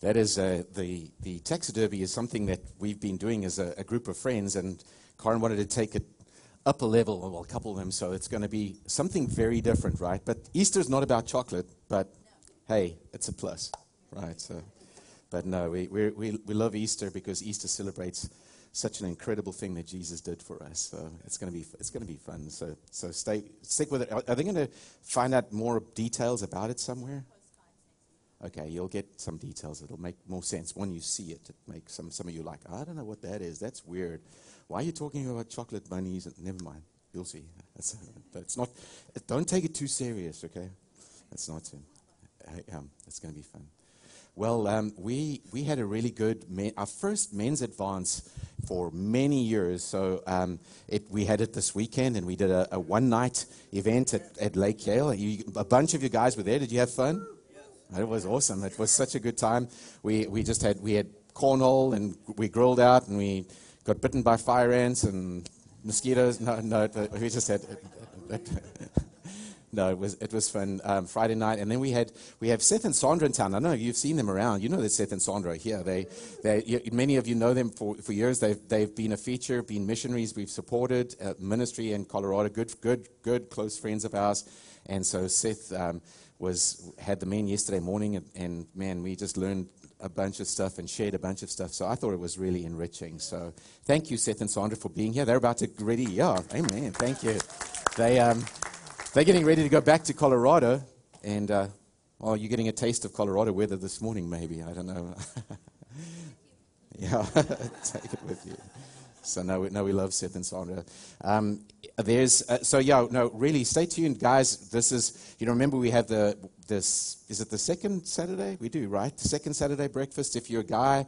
that is uh, the the taxidermy is something that we've been doing as a, a group of friends, and Karen wanted to take it up a level, well, a couple of them. So it's going to be something very different, right? But Easter's not about chocolate, but hey, it's a plus, right? So, but no, we we we, we love Easter because Easter celebrates such an incredible thing that Jesus did for us. So it's going to be it's going to be fun. So so stay stick with it. Are, are they going to find out more details about it somewhere? Okay, you'll get some details. It'll make more sense when you see it. It makes some some of you like I don't know what that is. That's weird. Why are you talking about chocolate bunnies? Never mind. You'll see. That's, that's not. Don't take it too serious. Okay, that's not. Um, it's going to be fun. Well, um, we we had a really good men, our first men's advance for many years. So um, it, we had it this weekend, and we did a, a one night event at, at Lake Yale. You, a bunch of you guys were there. Did you have fun? It was awesome. It was such a good time. We we just had we had cornhole and we grilled out and we got bitten by fire ants and mosquitoes. No, no, we just had. no, it was it was fun. Um, Friday night, and then we had we have Seth and Sandra in town. I know you've seen them around. You know that Seth and Sandra here. They, they many of you know them for, for years. They've they've been a feature, been missionaries. We've supported uh, ministry in Colorado. Good good good close friends of ours. And so Seth um, was had the men yesterday morning, and, and man, we just learned a bunch of stuff and shared a bunch of stuff. So I thought it was really enriching. So thank you, Seth and Sandra, for being here. They're about to ready. Yeah, amen. Thank you. They um, they're getting ready to go back to Colorado, and uh, well, you're getting a taste of Colorado weather this morning, maybe. I don't know. yeah, take it with you. So no, we, no, we love Seth and Sandra. Um, there's uh, so yeah, no, really, stay tuned, guys. This is you know remember we have the this is it the second Saturday we do right the second Saturday breakfast. If you're a guy,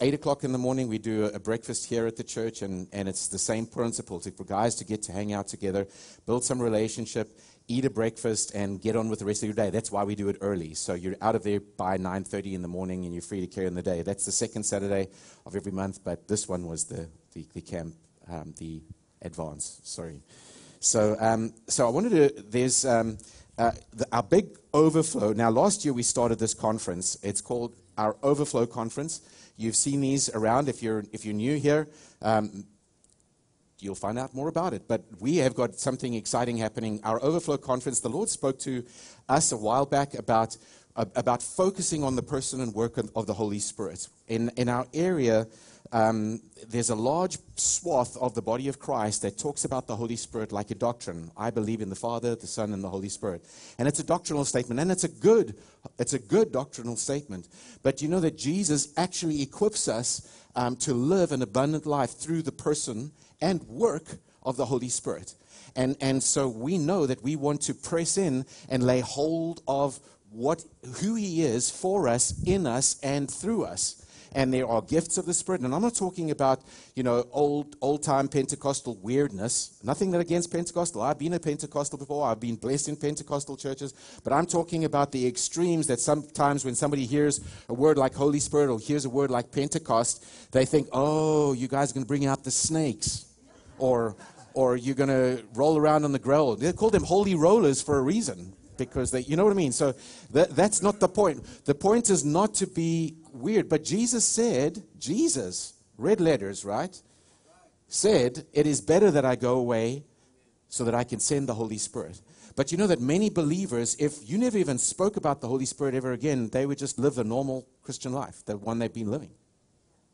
eight o'clock in the morning we do a, a breakfast here at the church, and and it's the same principle to, for guys to get to hang out together, build some relationship, eat a breakfast and get on with the rest of your day. That's why we do it early. So you're out of there by 9:30 in the morning and you're free to carry on the day. That's the second Saturday of every month, but this one was the the, the camp, um, the advance. Sorry. So, um, so I wanted to. There's um, uh, the, our big overflow. Now, last year we started this conference. It's called our Overflow Conference. You've seen these around. If you're if you're new here, um, you'll find out more about it. But we have got something exciting happening. Our Overflow Conference. The Lord spoke to us a while back about about focusing on the person and work of the Holy Spirit in in our area um, there's a large swath of the body of Christ that talks about the Holy Spirit like a doctrine. I believe in the Father, the Son, and the Holy Spirit. And it's a doctrinal statement, and it's a good, it's a good doctrinal statement. But you know that Jesus actually equips us um, to live an abundant life through the person and work of the Holy Spirit. And, and so we know that we want to press in and lay hold of what, who He is for us, in us, and through us and there are gifts of the Spirit. And I'm not talking about, you know, old old time Pentecostal weirdness. Nothing that against Pentecostal. I've been a Pentecostal before. I've been blessed in Pentecostal churches. But I'm talking about the extremes that sometimes when somebody hears a word like Holy Spirit or hears a word like Pentecost, they think, oh, you guys are going to bring out the snakes. Or or you're going to roll around on the grill. They call them holy rollers for a reason because they, you know what I mean? So that, that's not the point. The point is not to be weird, but Jesus said, Jesus, red letters, right? Said, it is better that I go away so that I can send the Holy Spirit. But you know that many believers, if you never even spoke about the Holy Spirit ever again, they would just live the normal Christian life, the one they've been living.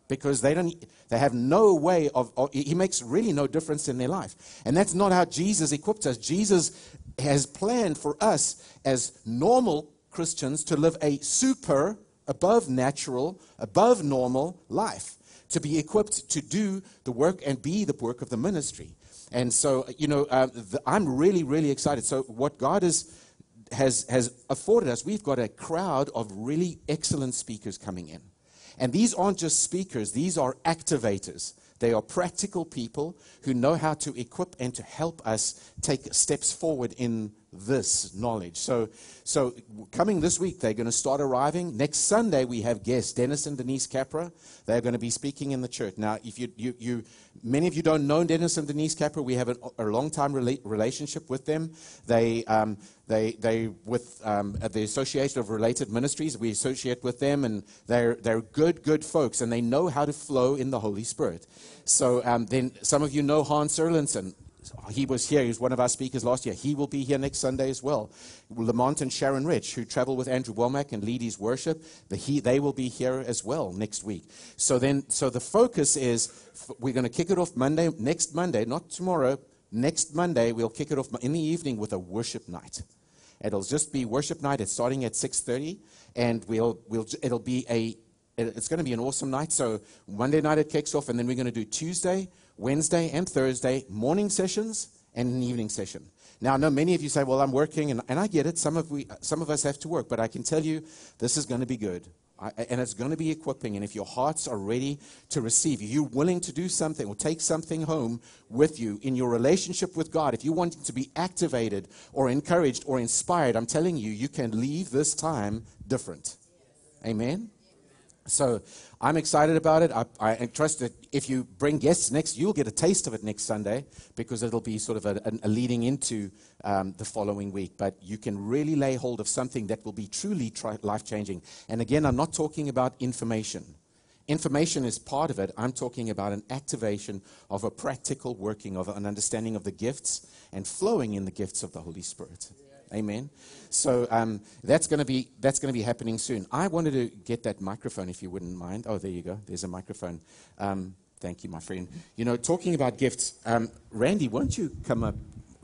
Because they don't they have no way of, he makes really no difference in their life. And that's not how Jesus equipped us. Jesus has planned for us as normal Christians to live a super, above natural, above normal life, to be equipped to do the work and be the work of the ministry. And so, you know, uh, the, I'm really, really excited. So, what God is, has, has afforded us, we've got a crowd of really excellent speakers coming in. And these aren't just speakers, these are activators. They are practical people who know how to equip and to help us take steps forward in this knowledge. So, so coming this week, they're going to start arriving. Next Sunday, we have guests, Dennis and Denise Capra. They're going to be speaking in the church. Now, if you, you, you many of you don't know Dennis and Denise Capra, we have a, a long time rela- relationship with them. They, um, they, they with um, the Association of Related Ministries, we associate with them, and they're, they're good, good folks, and they know how to flow in the Holy Spirit. So um, then some of you know Hans Erlandson he was here. He was one of our speakers last year. He will be here next Sunday as well. Lamont and Sharon Rich, who travel with Andrew Wommack and lead his worship, the, he, they will be here as well next week. So then, so the focus is we're going to kick it off Monday, next Monday, not tomorrow. Next Monday, we'll kick it off in the evening with a worship night. It'll just be worship night. It's starting at 6:30, and we'll, we'll it'll be a it's going to be an awesome night. So Monday night it kicks off, and then we're going to do Tuesday, Wednesday and Thursday, morning sessions and an evening session. Now, I know many of you say, well, I'm working, and, and I get it. Some of, we, some of us have to work, but I can tell you this is going to be good. I, and it's going to be equipping. And if your hearts are ready to receive, if you're willing to do something or take something home with you in your relationship with God, if you want to be activated or encouraged or inspired, I'm telling you, you can leave this time different. Amen? So I'm excited about it. I, I, trust that if you bring guests next, you'll get a taste of it next Sunday because it'll be sort of a, a, leading into um, the following week. But you can really lay hold of something that will be truly tri- life changing. And again, I'm not talking about information. Information is part of it. I'm talking about an activation of a practical working of an understanding of the gifts and flowing in the gifts of the Holy Spirit. Amen. So um, that's going to be that's going to be happening soon. I wanted to get that microphone, if you wouldn't mind. Oh, there you go. There's a microphone. Um, thank you, my friend. You know, talking about gifts, um, Randy, won't you come up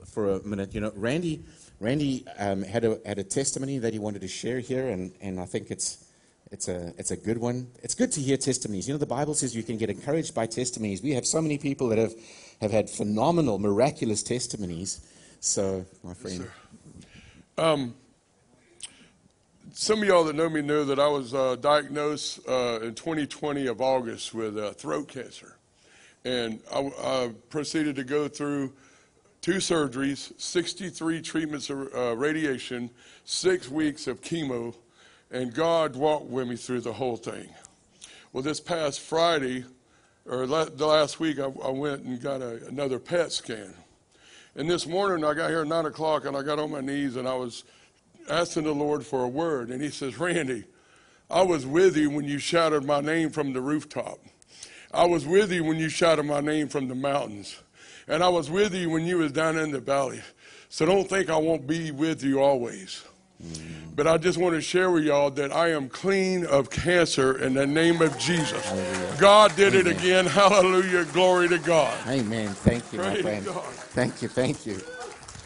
for a minute? You know, Randy, Randy um, had a had a testimony that he wanted to share here, and and I think it's. It's a, it's a good one. It's good to hear testimonies. You know, the Bible says you can get encouraged by testimonies. We have so many people that have, have had phenomenal, miraculous testimonies. So, my friend. Yes, um, some of y'all that know me know that I was uh, diagnosed uh, in 2020 of August with uh, throat cancer. And I, I, proceeded to go through two surgeries, 63 treatments of uh, radiation, six weeks of chemo, and God walked with me through the whole thing. Well, this past Friday, or la- the last week, I, I went and got a, another PET scan. And this morning I got here at 9 o'clock and I got on my knees and I was asking the Lord for a word. And He says, Randy, I was with you when you shouted my name from the rooftop. I was with you when you shouted my name from the mountains. And I was with you when you was down in the valley. So don't think I won't be with you always. But I just want to share with y'all that I am clean of cancer in the name of Jesus. Hallelujah. God did Amen. it again. Hallelujah. Glory to God. Amen. Thank you, Praise my friend. God. Thank you. Thank you.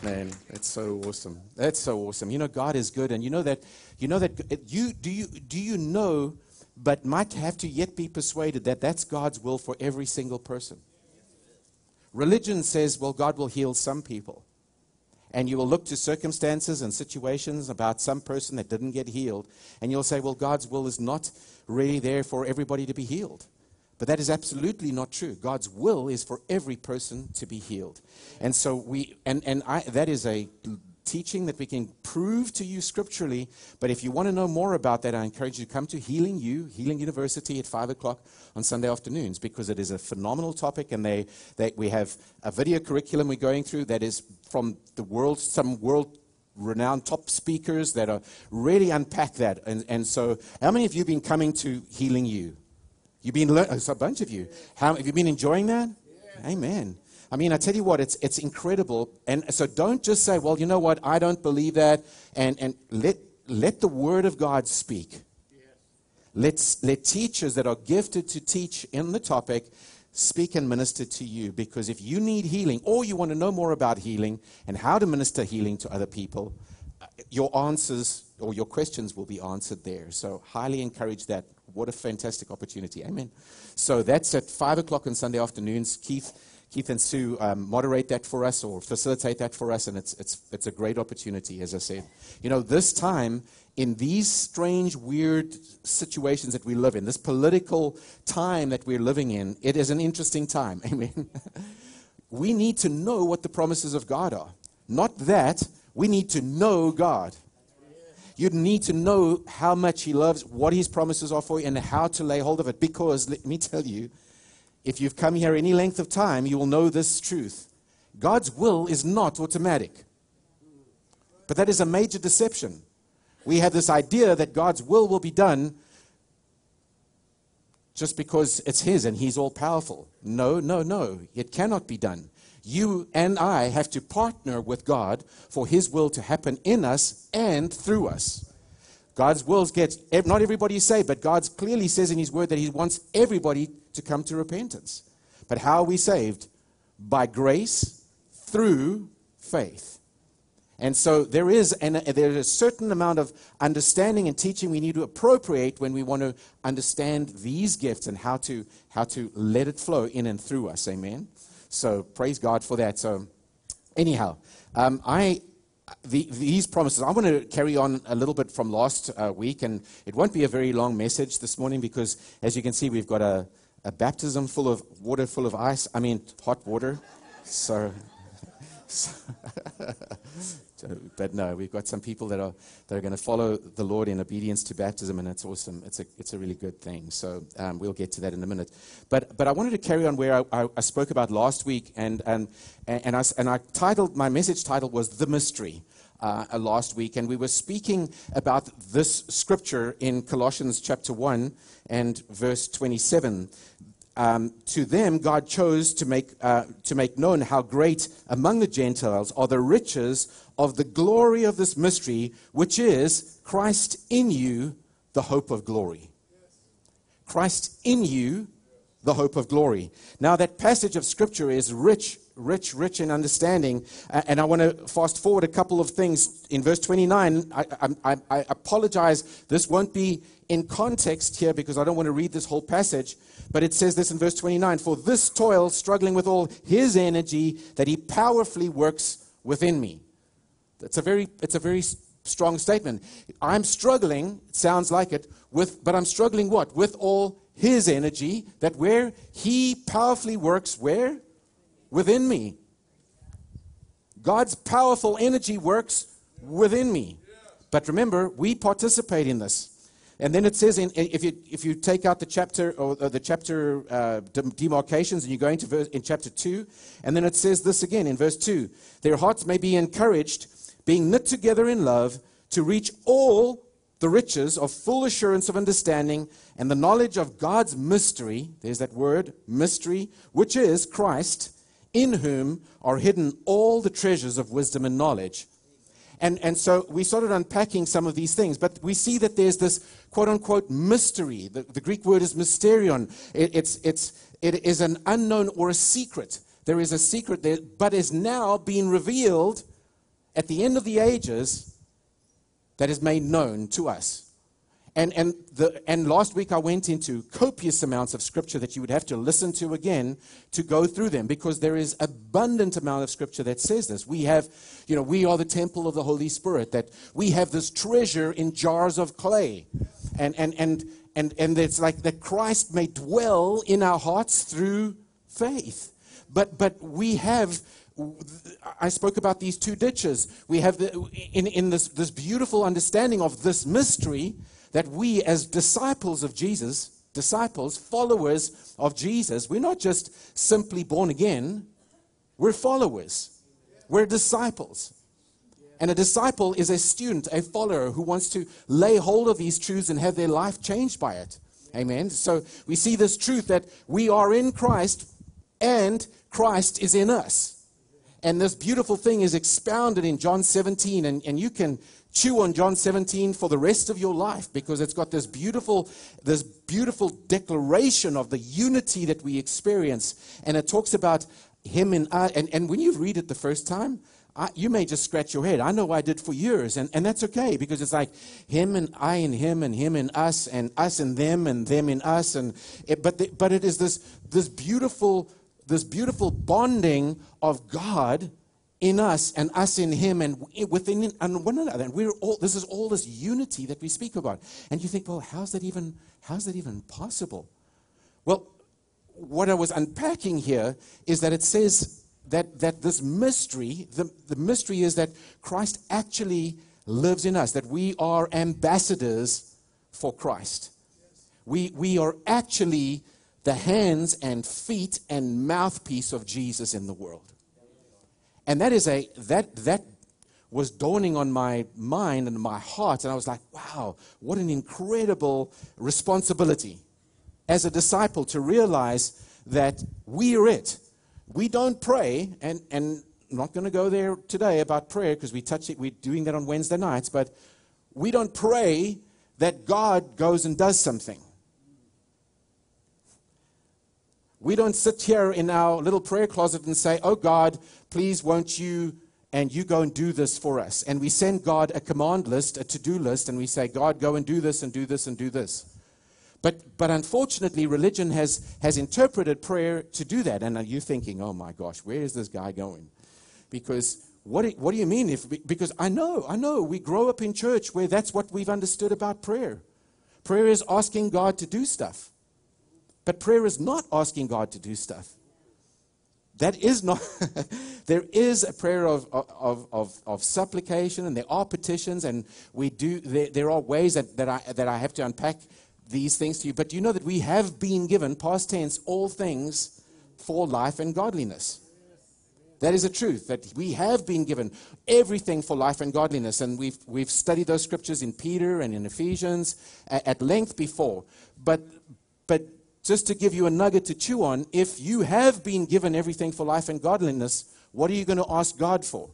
Man, that's so awesome. That's so awesome. You know, God is good, and you know that. You know that. You do you do you know, but might have to yet be persuaded that that's God's will for every single person. Religion says, well, God will heal some people and you will look to circumstances and situations about some person that didn't get healed, and you'll say, Well, God's will is not really there for everybody to be healed. But that is absolutely not true. God's will is for every person to be healed. And so we, and, and I, that is a teaching that we can prove to you scripturally. But if you want to know more about that, I encourage you to come to Healing You, Healing University at 5 o'clock on Sunday afternoons because it is a phenomenal topic. And they, they, we have a video curriculum we're going through that is from the world, some world renowned top speakers that are really unpack that. And, and so, how many of you have been coming to Healing You? You've been, le- oh, a bunch of you. How, have you been enjoying that? Amen. I mean, I tell you what, it's, it's incredible. And so don't just say, well, you know what, I don't believe that. And, and let, let the Word of God speak. Let, let teachers that are gifted to teach in the topic speak and minister to you. Because if you need healing or you want to know more about healing and how to minister healing to other people, uh, your answers or your questions will be answered there. So, highly encourage that. What a fantastic opportunity. Amen. So, that's at 5 o'clock on Sunday afternoons. Keith Keith and Sue um, moderate that for us or facilitate that for us, and it's, it's, it's a great opportunity, as I said. You know, this time, in these strange, weird situations that we live in, this political time that we're living in, it is an interesting time. Amen. we need to know what the promises of God are. Not that We need to know God. You need to know how much He loves, what His promises are for you, and how to lay hold of it. Because, let me tell you, if you've come here any length of time, you will know this truth. God's will is not automatic. But that is a major deception. We have this idea that God's will will be done just because it's His and He's all powerful. No, no, no. It cannot be done. You and I have to partner with God for His will to happen in us and through us. God's will gets, not everybody saved, but God clearly says in His Word that He wants everybody to come to repentance. But how are we saved? By grace through faith. And so there is, and there is a certain amount of understanding and teaching we need to appropriate when we want to understand these gifts and how to how to let it flow in and through us. Amen. So praise God for that. So anyhow, um, I the, these promises. I want to carry on a little bit from last uh, week, and it won't be a very long message this morning because, as you can see, we've got a, a baptism full of water, full of ice. I mean, hot water. So. so but no, we've got some people that are that are going to follow the Lord in obedience to baptism, and it's awesome. It's a it's a really good thing. So um, we'll get to that in a minute. But but I wanted to carry on where I, I, I spoke about last week, and and and I and I titled my message title was the mystery. Uh, last week, and we were speaking about this scripture in Colossians chapter 1 and verse 27 um, to them, God chose to make, uh, to make known how great among the Gentiles are the riches of the glory of this mystery, which is Christ in you, the hope of glory. Christ in you, the hope of glory. Now, that passage of Scripture is rich, rich, rich in understanding. And I want to fast forward a couple of things. In verse 29, I, I, I apologize, this won't be in context here because I don't want to read this whole passage. But it says this in verse 29 For this toil, struggling with all his energy, that he powerfully works within me. It's a very, it's a very strong statement. I'm struggling, it sounds like it, with, but I'm struggling what? With all his energy, that where he powerfully works, where? Within me. God's powerful energy works within me. But remember, we participate in this. And then it says, in, if, you, if you take out the chapter or the chapter uh, demarcations and you go into verse, in chapter 2, and then it says this again in verse 2 Their hearts may be encouraged, being knit together in love, to reach all the riches of full assurance of understanding and the knowledge of God's mystery. There's that word, mystery, which is Christ, in whom are hidden all the treasures of wisdom and knowledge. And, and so we started unpacking some of these things, but we see that there's this quote unquote mystery. The, the Greek word is mysterion. It, it's, it's, it is an unknown or a secret. There is a secret there, but is now being revealed at the end of the ages that is made known to us. And, and, the, and last week I went into copious amounts of scripture that you would have to listen to again to go through them because there is abundant amount of scripture that says this. We have, you know, we are the temple of the Holy Spirit, that we have this treasure in jars of clay. And, and, and, and, and it's like that Christ may dwell in our hearts through faith. But, but we have I spoke about these two ditches. We have the, in, in this, this beautiful understanding of this mystery that we, as disciples of Jesus, disciples, followers of Jesus, we're not just simply born again, we're followers, we're disciples. And a disciple is a student, a follower who wants to lay hold of these truths and have their life changed by it. Amen. So we see this truth that we are in Christ and Christ is in us. And this beautiful thing is expounded in John 17, and, and you can chew on John 17 for the rest of your life because it's got this beautiful, this beautiful declaration of the unity that we experience. And it talks about him and I. Uh, and, and when you read it the first time, I, you may just scratch your head. I know I did for years, and, and that's okay because it's like him and I and him and him and us and us and them and them and us. And it, but the, but it is this this beautiful this beautiful bonding of God in us and us in him and within and one another and we're all this is all this unity that we speak about and you think well how's that even how's that even possible well what i was unpacking here is that it says that, that this mystery, the, the mystery is that Christ actually lives in us, that we are ambassadors for Christ. We, we are actually the hands and feet and mouthpiece of Jesus in the world. And that is a that that was dawning on my mind and my heart, and I was like, wow, what an incredible responsibility as a disciple to realize that we are it. We don't pray, and, and I'm not going to go there today about prayer because we touch it, we're doing that on Wednesday nights, but we don't pray that God goes and does something. We don't sit here in our little prayer closet and say, Oh God, please won't you and you go and do this for us. And we send God a command list, a to do list, and we say, God, go and do this and do this and do this. But, but unfortunately, religion has, has interpreted prayer to do that. And are you thinking, oh my gosh, where is this guy going? Because what do, what do you mean? If, because I know, I know, we grow up in church where that's what we've understood about prayer. Prayer is asking God to do stuff. But prayer is not asking God to do stuff. That is not, there is a prayer of, of, of, of, supplication and there are petitions and we do, there, there are ways that, that, I, that I have to unpack these things to you. But you know that we have been given, past tense, all things for life and godliness. That is a truth that we have been given everything for life and godliness. And we've, we've studied those scriptures in Peter and in Ephesians at, at length before. But, but just to give you a nugget to chew on, if you have been given everything for life and godliness, what are you going to ask God for?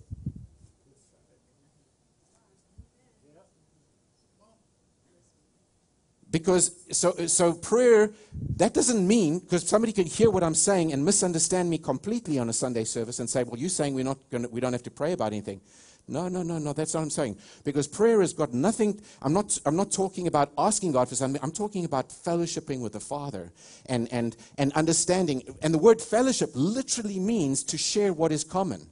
Because so so prayer that doesn't mean because somebody could hear what I'm saying and misunderstand me completely on a Sunday service and say, well, you're saying we're not going we don't have to pray about anything. No, no, no, no. That's what I'm saying. Because prayer has got nothing. I'm not. I'm not talking about asking God for something. I'm talking about fellowshipping with the Father and and and understanding. And the word fellowship literally means to share what is common.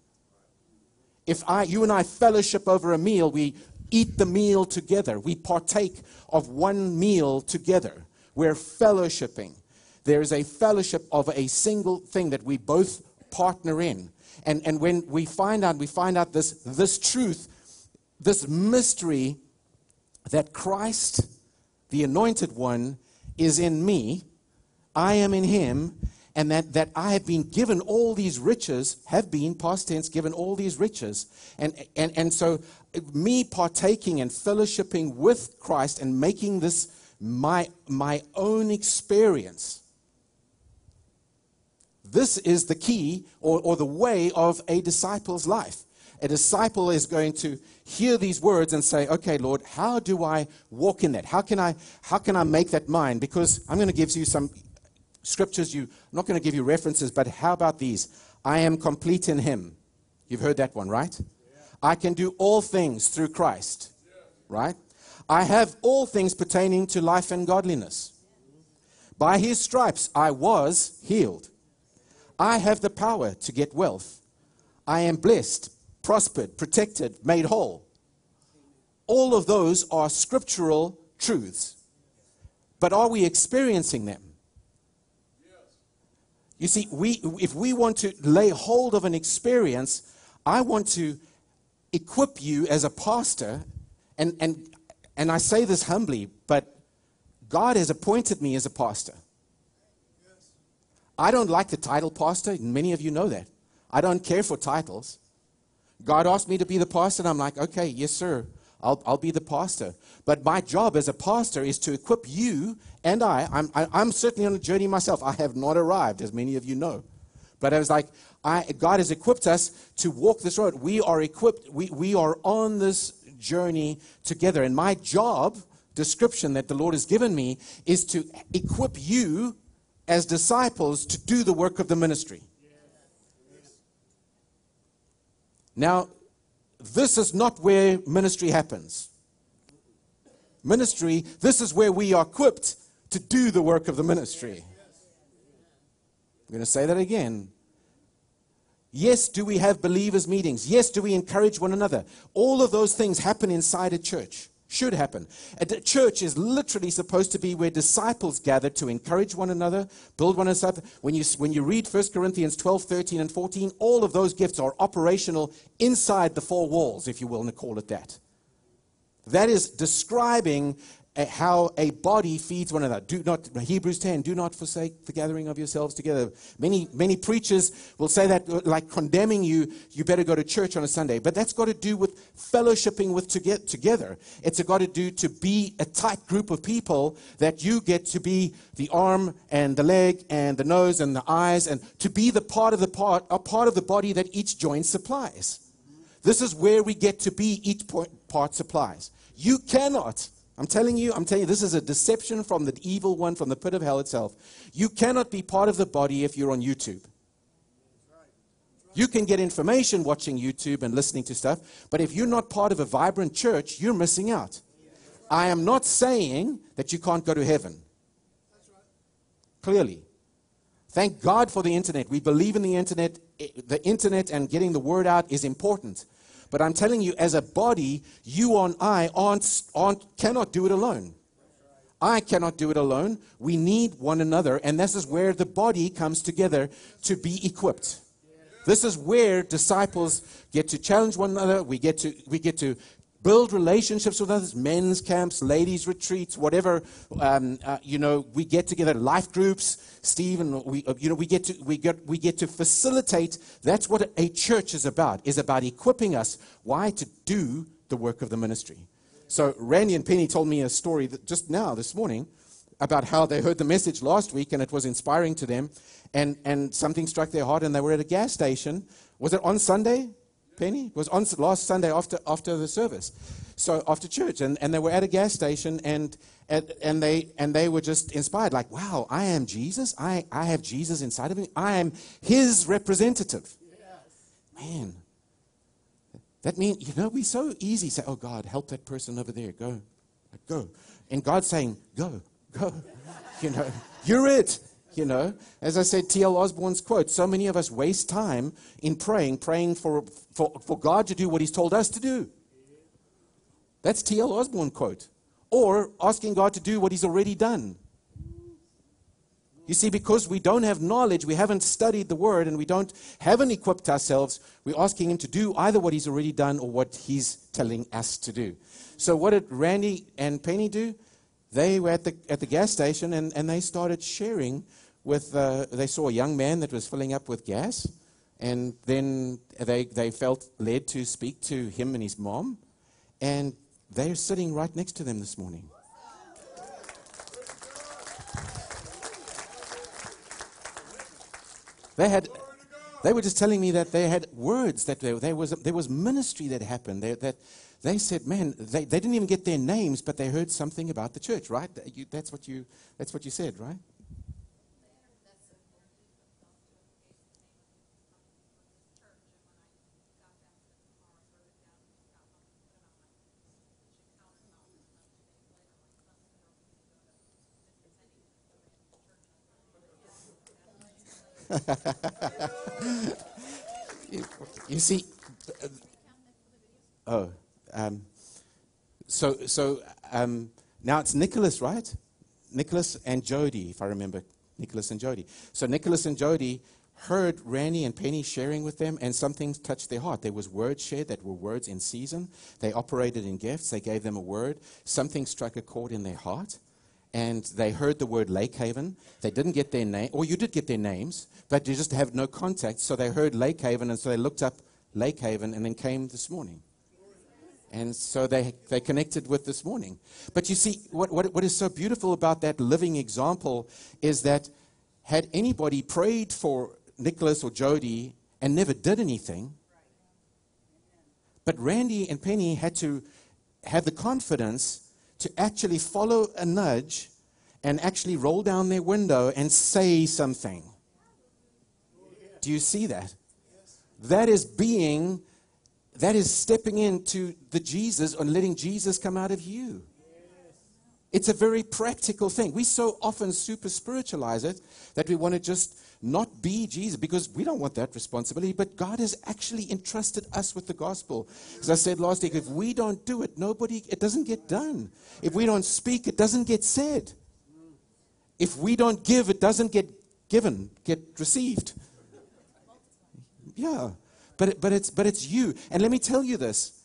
If I, you and I fellowship over a meal, we eat the meal together. We partake of one meal together. We're fellowshipping. There is a fellowship of a single thing that we both partner in. And, and when we find out, we find out this, this truth, this mystery that Christ, the anointed one, is in me, I am in him, and that, that I have been given all these riches, have been, past tense, given all these riches. And, and, and so, me partaking and fellowshipping with Christ and making this my, my own experience this is the key or, or the way of a disciple's life. A disciple is going to hear these words and say, okay, Lord, how do I walk in that? How can I, how can I make that mine? Because I'm going to give you some scriptures. You, I'm not going to give you references, but how about these? I am complete in Him. You've heard that one, right? Yeah. I can do all things through Christ, yeah. right? I have all things pertaining to life and godliness. By His stripes I was healed. I have the power to get wealth. I am blessed, prospered, protected, made whole. All of those are scriptural truths. But are we experiencing them? You see, we, if we want to lay hold of an experience, I want to equip you as a pastor, and, and, and I say this humbly, but God has appointed me as a pastor. I don't like the title pastor, many of you know that. I don't care for titles. God asked me to be the pastor, and I'm like, okay, yes, sir. I'll, I'll be the pastor. But my job as a pastor is to equip you and I. I'm, I, am i am certainly on a journey myself. I have not arrived, as many of you know. But I was like, I, God has equipped us to walk this road. We are equipped, we, we are on this journey together. And my job description that the Lord has given me is to equip you as disciples to do the work of the ministry. Now, this is not where ministry happens. Ministry, this is where we are equipped to do the work of the ministry. I'm going to say that again. Yes, do we have believers' meetings? Yes, do we encourage one another? All of those things happen inside a church. Should happen. A church is literally supposed to be where disciples gather to encourage one another, build one another. When you, when you read 1 Corinthians 12, 13, and 14, all of those gifts are operational inside the four walls, if you will, and call it that. That is describing how a body feeds one another. Do not Hebrews 10, do not forsake the gathering of yourselves together. Many many preachers will say that uh, like condemning you, you better go to church on a Sunday. But that's got to do with fellowshipping with to get together. It's got to do to be a tight group of people that you get to be the arm and the leg and the nose and the eyes and to be the part of the part a part of the body that each joint supplies. This is where we get to be each part supplies. You cannot, I'm telling you, I'm telling you, this is a deception from the evil one from the pit of hell itself. You cannot be part of the body if you're on YouTube. You can get information watching YouTube and listening to stuff, but if you're not part of a vibrant church, you're missing out. I am not saying that you can't go to heaven. Clearly. Thank God for the internet. We believe in the internet. The internet and getting the word out is important. But I'm telling you, as a body, you and I aren't, aren't, cannot do it alone. I cannot do it alone. We need one another, and this is where the body comes together to be equipped. This is where disciples get to challenge one another. We get to, we get to build relationships with others, men's camps, ladies' retreats, whatever. Um, uh, you know, we get together, life groups. Steve and we, uh, you know, we get to we get we get to facilitate. That's what a church is about. Is about equipping us. Why to do the work of the ministry. So Randy and Penny told me a story just now this morning about how they heard the message last week and it was inspiring to them, and and something struck their heart and they were at a gas station. Was it on Sunday? Penny? It was on last Sunday after, after the service. So after church. And, and they were at a gas station and, and, and, they, and they were just inspired like, wow, I am Jesus. I, I have Jesus inside of me. I am his representative. Man. That means, you know, we so easy say, oh God, help that person over there. Go. Go. And God's saying, go, go. You know, you're it. You know, as I said, T.L. Osborn's quote so many of us waste time in praying, praying for, for, for God to do what He's told us to do. That's T.L. Osborn quote. Or asking God to do what He's already done. You see, because we don't have knowledge, we haven't studied the Word, and we don't haven't equipped ourselves, we're asking Him to do either what He's already done or what He's telling us to do. So, what did Randy and Penny do? They were at the at the gas station and, and they started sharing with. Uh, they saw a young man that was filling up with gas, and then they they felt led to speak to him and his mom, and they're sitting right next to them this morning. They had, they were just telling me that they had words that there, there was there was ministry that happened. They, that they said, man, they, they didn't even get their names, but they heard something about the church, right? You, that's what you that's what you said, right? You, you see, oh, um, so so um, now it's Nicholas, right? Nicholas and Jody, if I remember, Nicholas and Jody. So Nicholas and Jody heard Randy and Penny sharing with them, and something touched their heart. There was words shared that were words in season. They operated in gifts. They gave them a word. Something struck a chord in their heart, and they heard the word Lake Haven. They didn't get their name, or you did get their names, but you just have no contact. So they heard Lake Haven, and so they looked up Lake Haven, and then came this morning. And so they, they connected with this morning. But you see, what, what, what is so beautiful about that living example is that had anybody prayed for Nicholas or Jody and never did anything, but Randy and Penny had to have the confidence to actually follow a nudge and actually roll down their window and say something. Do you see that? That is being, that is stepping into the Jesus and letting Jesus come out of you. It's a very practical thing. We so often super spiritualize it that we want to just not be Jesus because we don't want that responsibility. But God has actually entrusted us with the gospel. As I said last week, if we don't do it, nobody, it doesn't get done. If we don't speak, it doesn't get said. If we don't give, it doesn't get given, get received. Yeah. But, but, it's, but it's you. And let me tell you this.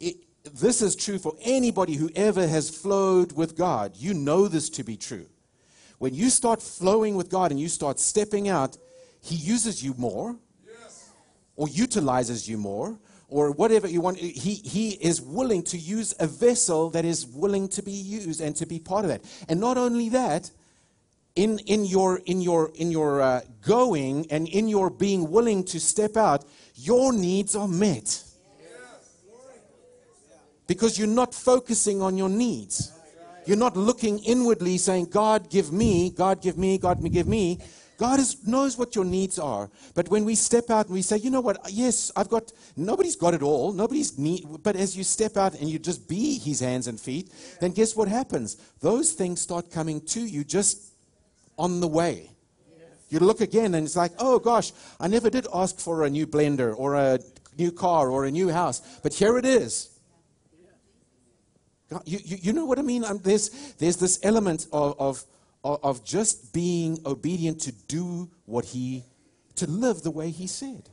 It, this is true for anybody who ever has flowed with God. You know this to be true. When you start flowing with God and you start stepping out, He uses you more yes. or utilizes you more or whatever you want. He, he is willing to use a vessel that is willing to be used and to be part of that. And not only that, in, in your, in your, in your uh, going and in your being willing to step out, your needs are met. Because you're not focusing on your needs. You're not looking inwardly saying, God, give me, God, give me, God, give me. God is, knows what your needs are. But when we step out and we say, you know what, yes, I've got, nobody's got it all. Nobody's need, but as you step out and you just be his hands and feet, then guess what happens? Those things start coming to you just on the way. You look again and it's like, oh gosh, I never did ask for a new blender or a new car or a new house, but here it is. You, you, you know what I mean? Um, there's, there's this element of, of, of just being obedient to do what he, to live the way he said.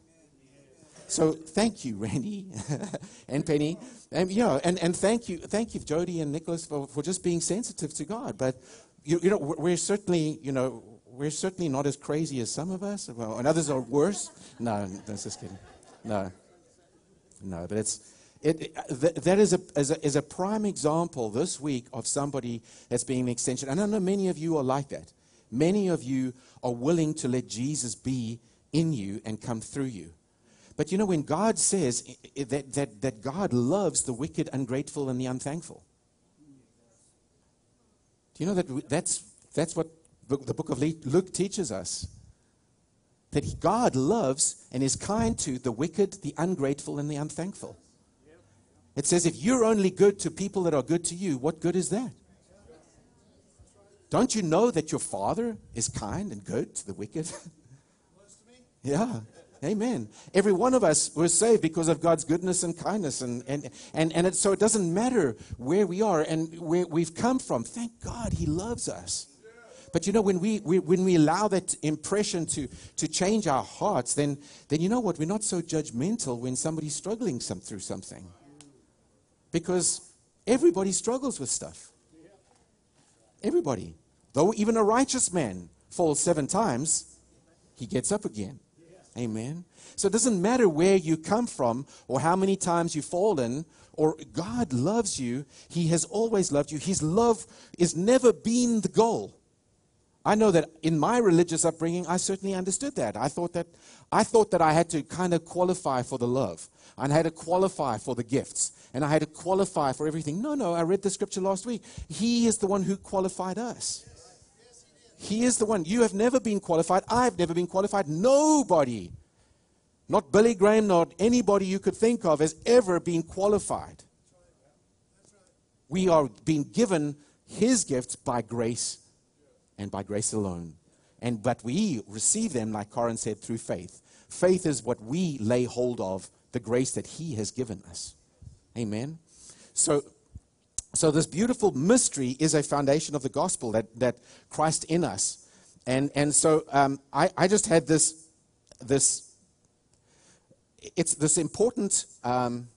So thank you, Randy and Penny. And, you know, and, and thank you, thank you, Jody and Nicholas, for, for just being sensitive to God. But you, you know, we're certainly, you know, we're certainly not as crazy as some of us. Well, and others are worse. No, that's just kidding. No, no, but it's. It, th- that is a, is a, is a prime example this week of somebody that's being an extension. And I know many of you are like that. Many of you are willing to let Jesus be in you and come through you. But you know, when God says that, that, that God loves the wicked, ungrateful, and the unthankful, do you know that that's, that's what the book of Luke teaches us? That God loves and is kind to the wicked, the ungrateful, and the unthankful. It says, if you're only good to people that are good to you, what good is that? Don't you know that your Father is kind and good to the wicked? yeah. Amen. Every one of us was saved because of God's goodness and kindness. And, and, and, and it, so it doesn't matter where we are and where we've come from. Thank God He loves us. But you know, when we, we, when we allow that impression to, to change our hearts, then, then you know what? We're not so judgmental when somebody's struggling some, through something. Because everybody struggles with stuff. Everybody. Though even a righteous man falls seven times, he gets up again. Amen. So it doesn't matter where you come from or how many times you've fallen, or God loves you. He has always loved you. His love is never been the goal. I know that in my religious upbringing, I certainly understood that. I thought that I thought that I had to kind of qualify for the love. And I had to qualify for the gifts. And I had to qualify for everything. No, no, I read the scripture last week. He is the one who qualified us. He is the one. You have never been qualified. I've never been qualified. Nobody, not Billy Graham, not anybody you could think of, has ever been qualified. We are being given His gifts by grace and by grace alone. And but we receive them, like Corin said, through faith. Faith is what we lay hold of, the grace that He has given us. Amen. So so, this beautiful mystery is a foundation of the gospel that, that Christ in us. And, and so um, I, I just had this, this, it's this important um,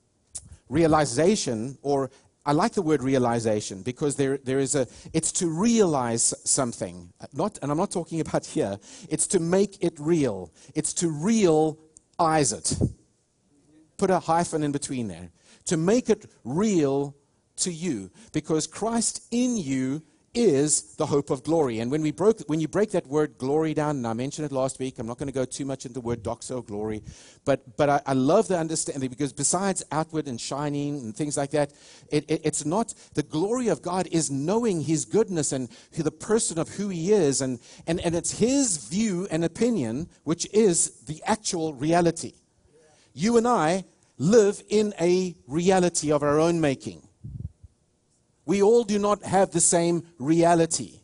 realization, or I like the word realization because there, there is a, it's to realize something. Not, and I'm not talking about here, it's to make it real, it's to realize it. Put a hyphen in between there. To make it real to you because Christ in you is the hope of glory. And when we broke, when you break that word glory down, and I mentioned it last week, I'm not going to go too much into the word doxa glory, but but I, I, love the understanding because besides outward and shining and things like that, it, it, it's not the glory of God is knowing His goodness and the person of who He is, and and and it's His view and opinion which is the actual reality. You and I live in a reality of our own making. We all do not have the same reality.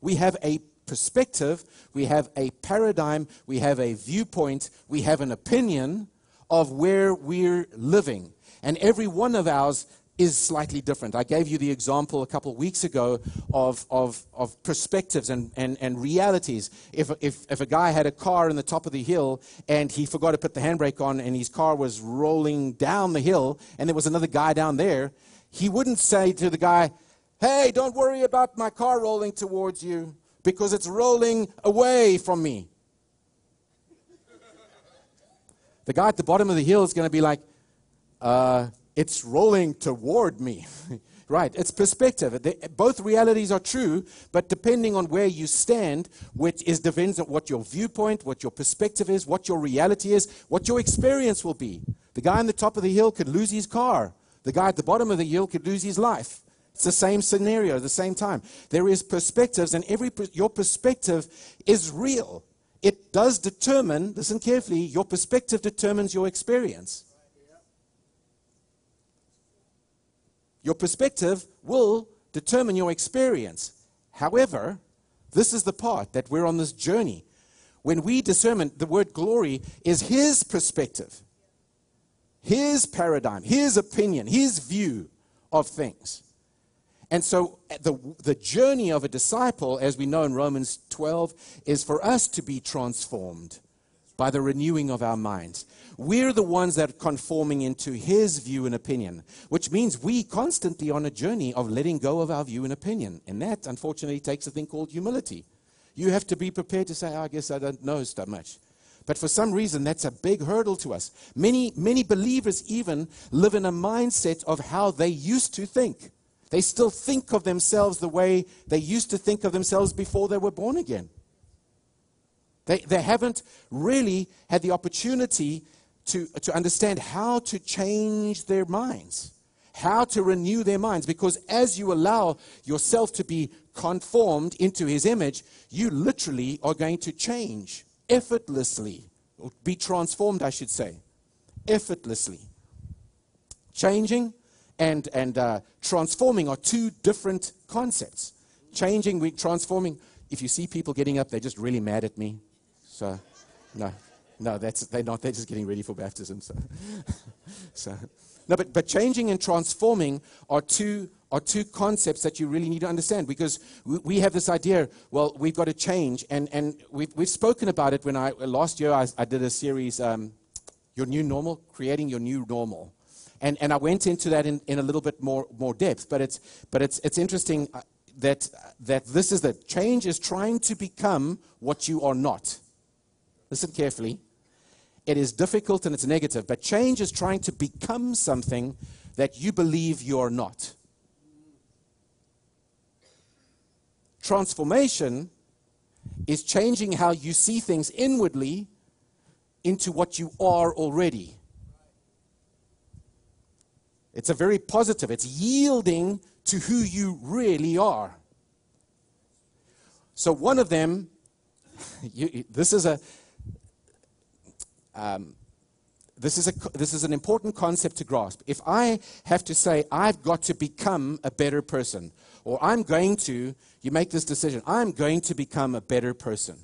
We have a perspective, we have a paradigm, we have a viewpoint, we have an opinion of where we're living. And every one of ours is slightly different. I gave you the example a couple of weeks ago of, of, of perspectives and, and, and realities. If, if, if a guy had a car in the top of the hill and he forgot to put the handbrake on and his car was rolling down the hill and there was another guy down there, he wouldn't say to the guy, Hey, don't worry about my car rolling towards you because it's rolling away from me. The guy at the bottom of the hill is going to be like, uh, it's rolling toward me. right, it's perspective. They, both realities are true, but depending on where you stand, which is depends on what your viewpoint, what your perspective is, what your reality is, what your experience will be. The guy on the top of the hill could lose his car. The guy at the bottom of the hill could lose his life. It's the same scenario the same time. There is perspectives, and every your perspective is real. It does determine, listen carefully, your perspective determines your experience. Your perspective will determine your experience. However, this is the part that we're on this journey. When we discern, the word glory is his perspective, his paradigm, his opinion, his view of things. And so the, the journey of a disciple, as we know in Romans 12, is for us to be transformed by the renewing of our minds. We're the ones that are conforming into his view and opinion, which means we constantly on a journey of letting go of our view and opinion. And that, unfortunately, takes a thing called humility. You have to be prepared to say, oh, I guess I don't know so much. But for some reason, that's a big hurdle to us. Many, many believers even live in a mindset of how they used to think. They still think of themselves the way they used to think of themselves before they were born again. They, they haven't really had the opportunity to, to understand how to change their minds, how to renew their minds. Because as you allow yourself to be conformed into his image, you literally are going to change effortlessly, or be transformed, I should say, effortlessly. Changing and, and uh, transforming are two different concepts. Changing, we transforming. If you see people getting up, they're just really mad at me. So, no, no, that's, they're not. They're just getting ready for baptism. So, so no, but, but changing and transforming are two, are two concepts that you really need to understand because we, we have this idea, well, we've got to change. And, and we've, we've spoken about it when I, last year I, I did a series, um, Your New Normal, Creating Your New Normal. And, and I went into that in, in a little bit more, more depth. But it's, but it's, it's interesting uh, that, that this is the change is trying to become what you are not. Listen carefully it is difficult and it's negative, but change is trying to become something that you believe you're not. Transformation is changing how you see things inwardly into what you are already. It's a very positive, it's yielding to who you really are. So, one of them, you, this is a um, this is, a, this is an important concept to grasp. If I have to say, I've got to become a better person, or I'm going to, you make this decision, I'm going to become a better person.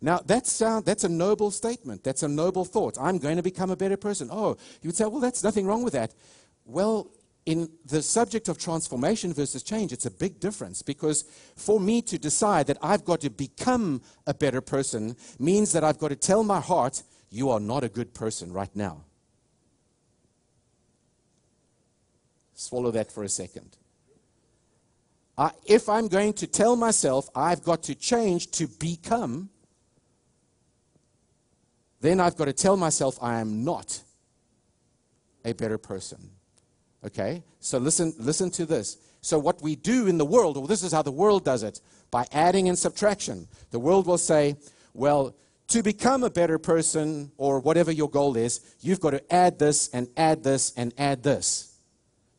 Now, that's, uh, that's a noble statement. That's a noble thought. I'm going to become a better person. Oh, you would say, well, that's nothing wrong with that. Well, in the subject of transformation versus change, it's a big difference because for me to decide that I've got to become a better person means that I've got to tell my heart, you are not a good person right now. Swallow that for a second. I, if I'm going to tell myself I've got to change to become, then I've got to tell myself I am not a better person. Okay? So listen, listen to this. So what we do in the world, well, this is how the world does it, by adding and subtraction. The world will say, well, to become a better person or whatever your goal is, you've got to add this and add this and add this.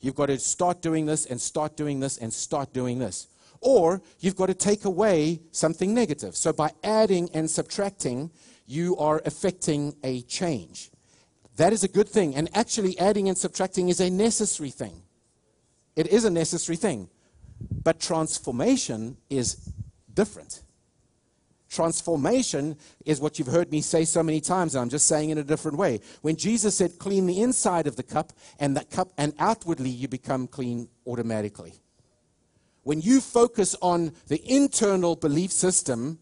You've got to start doing this and start doing this and start doing this. Or you've got to take away something negative. So by adding and subtracting, you are affecting a change. That is a good thing. And actually, adding and subtracting is a necessary thing. It is a necessary thing. But transformation is different. Transformation is what you've heard me say so many times, and I'm just saying in a different way. When Jesus said, clean the inside of the cup, and that cup, and outwardly you become clean automatically. When you focus on the internal belief system,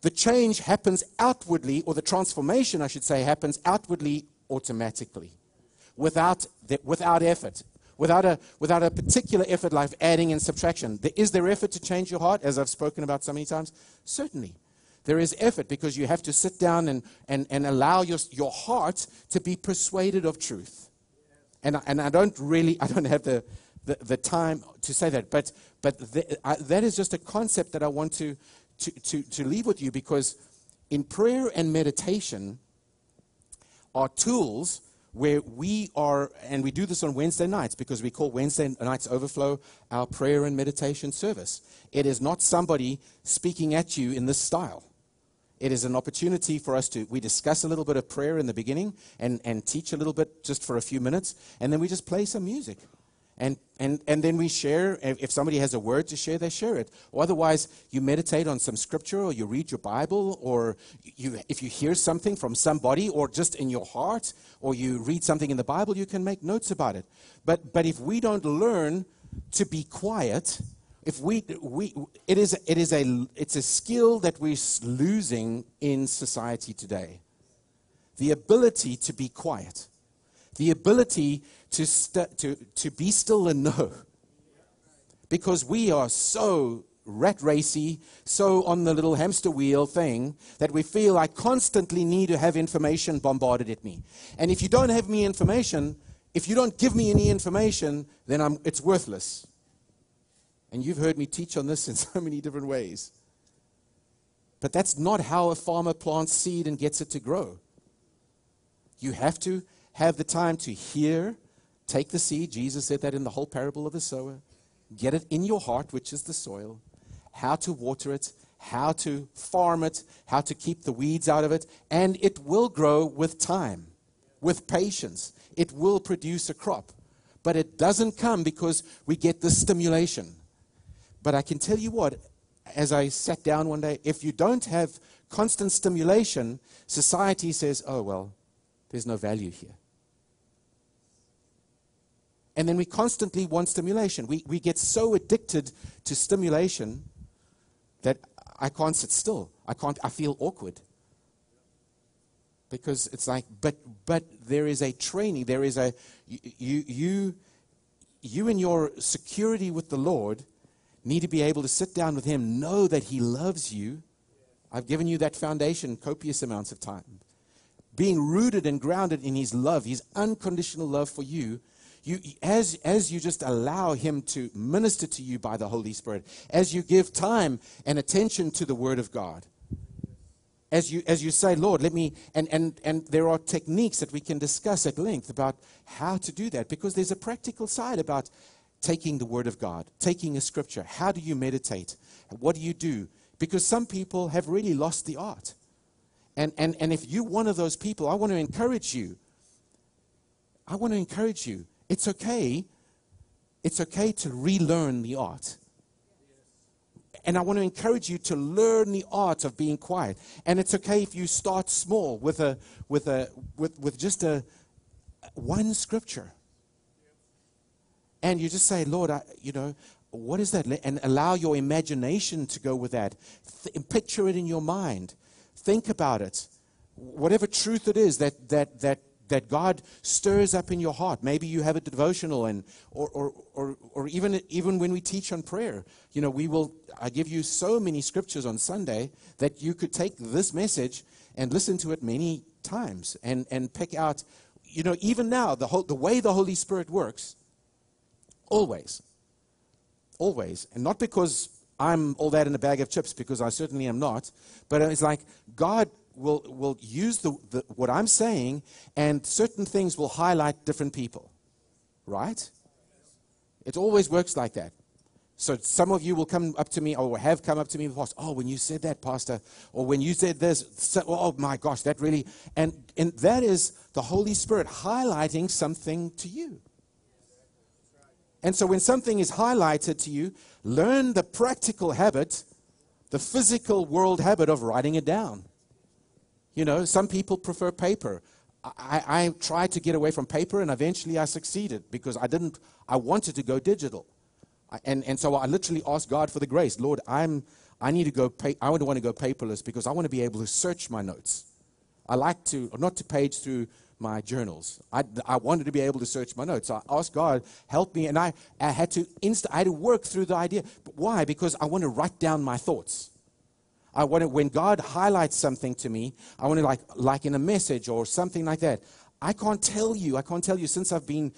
the change happens outwardly, or the transformation, I should say, happens outwardly automatically without, the, without effort without a, without a particular effort like adding and subtraction. Is there effort to change your heart, as I've spoken about so many times? Certainly. There is effort because you have to sit down and, and, and allow your, your heart to be persuaded of truth. And, I, and I don't really, I don't have the, the, the time to say that, but, but the, I, that is just a concept that I want to, to, to, to leave with you because in prayer and meditation are tools where we are, and we do this on Wednesday nights because we call Wednesday nights overflow our prayer and meditation service. It is not somebody speaking at you in this style. It is an opportunity for us to, we discuss a little bit of prayer in the beginning and, and teach a little bit just for a few minutes, and then we just play some music. And, and, and then we share, if somebody has a word to share, they share it. Or otherwise, you meditate on some scripture, or you read your Bible, or you, if you hear something from somebody, or just in your heart, or you read something in the Bible, you can make notes about it. But, but if we don't learn to be quiet, if we, we it is it is a it's a skill that we're losing in society today the ability to be quiet the ability to st- to to be still and know because we are so rat racy so on the little hamster wheel thing that we feel i constantly need to have information bombarded at me and if you don't have me information if you don't give me any information then I'm, it's worthless and you've heard me teach on this in so many different ways. But that's not how a farmer plants seed and gets it to grow. You have to have the time to hear, take the seed. Jesus said that in the whole parable of the sower. Get it in your heart, which is the soil, how to water it, how to farm it, how to keep the weeds out of it, and it will grow with time, with patience. It will produce a crop. But it doesn't come because we get the stimulation. But I can tell you what, as I sat down one day, if you don't have constant stimulation, society says, oh, well, there's no value here. And then we constantly want stimulation. We, we get so addicted to stimulation that I can't sit still. I can't, I feel awkward. Because it's like, but, but there is a training, there is a, you, you, you in your security with the Lord need to be able to sit down with Him, know that He loves you. I've given you that foundation copious amounts of time. Being rooted and grounded in His love, His unconditional love for you, you, as, as you just allow Him to minister to you by the Holy Spirit, as you give time and attention to the Word of God, as you, as you say, Lord, let me, and, and, and there are techniques that we can discuss at length about how to do that because there's a practical side about taking the Word of God, taking a scripture. How do you meditate? What do you do? Because some people have really lost the art. And, and, and if you're one of those people, I want to encourage you. I want to encourage you. It's okay. It's okay to relearn the art. And I want to encourage you to learn the art of being quiet. And it's okay if you start small with a with a with, with just a one scripture and you just say, Lord, I, you know, what is that? And allow your imagination to go with that. Th- picture it in your mind. Think about it. Whatever truth it is that, that, that, that God stirs up in your heart. Maybe you have a devotional, and, or, or, or, or even, even when we teach on prayer, you know, we will, I give you so many scriptures on Sunday that you could take this message and listen to it many times and, and pick out, you know, even now, the, whole, the way the Holy Spirit works Always. Always. And not because I'm all that in a bag of chips, because I certainly am not, but it's like God will, will use the, the, what I'm saying, and certain things will highlight different people. Right? It always works like that. So some of you will come up to me or have come up to me in the past. Oh, when you said that, Pastor, or when you said this, so, oh my gosh, that really, and, and that is the Holy Spirit highlighting something to you. And so when something is highlighted to you, learn the practical habit, the physical world habit of writing it down. You know, some people prefer paper. I, I tried to get away from paper and eventually I succeeded because I didn't, I wanted to go digital. I, and, and so I literally asked God for the grace. Lord, I'm, I need to go, pay, I would want to go paperless because I want to be able to search my notes. I like to, not to page through my journals. I, I wanted to be able to search my notes. So I asked God, help me. And I, I had to inst- I had to work through the idea. But why? Because I want to write down my thoughts. I want to, when God highlights something to me, I want to like, like in a message or something like that. I can't tell you, I can't tell you since I've been,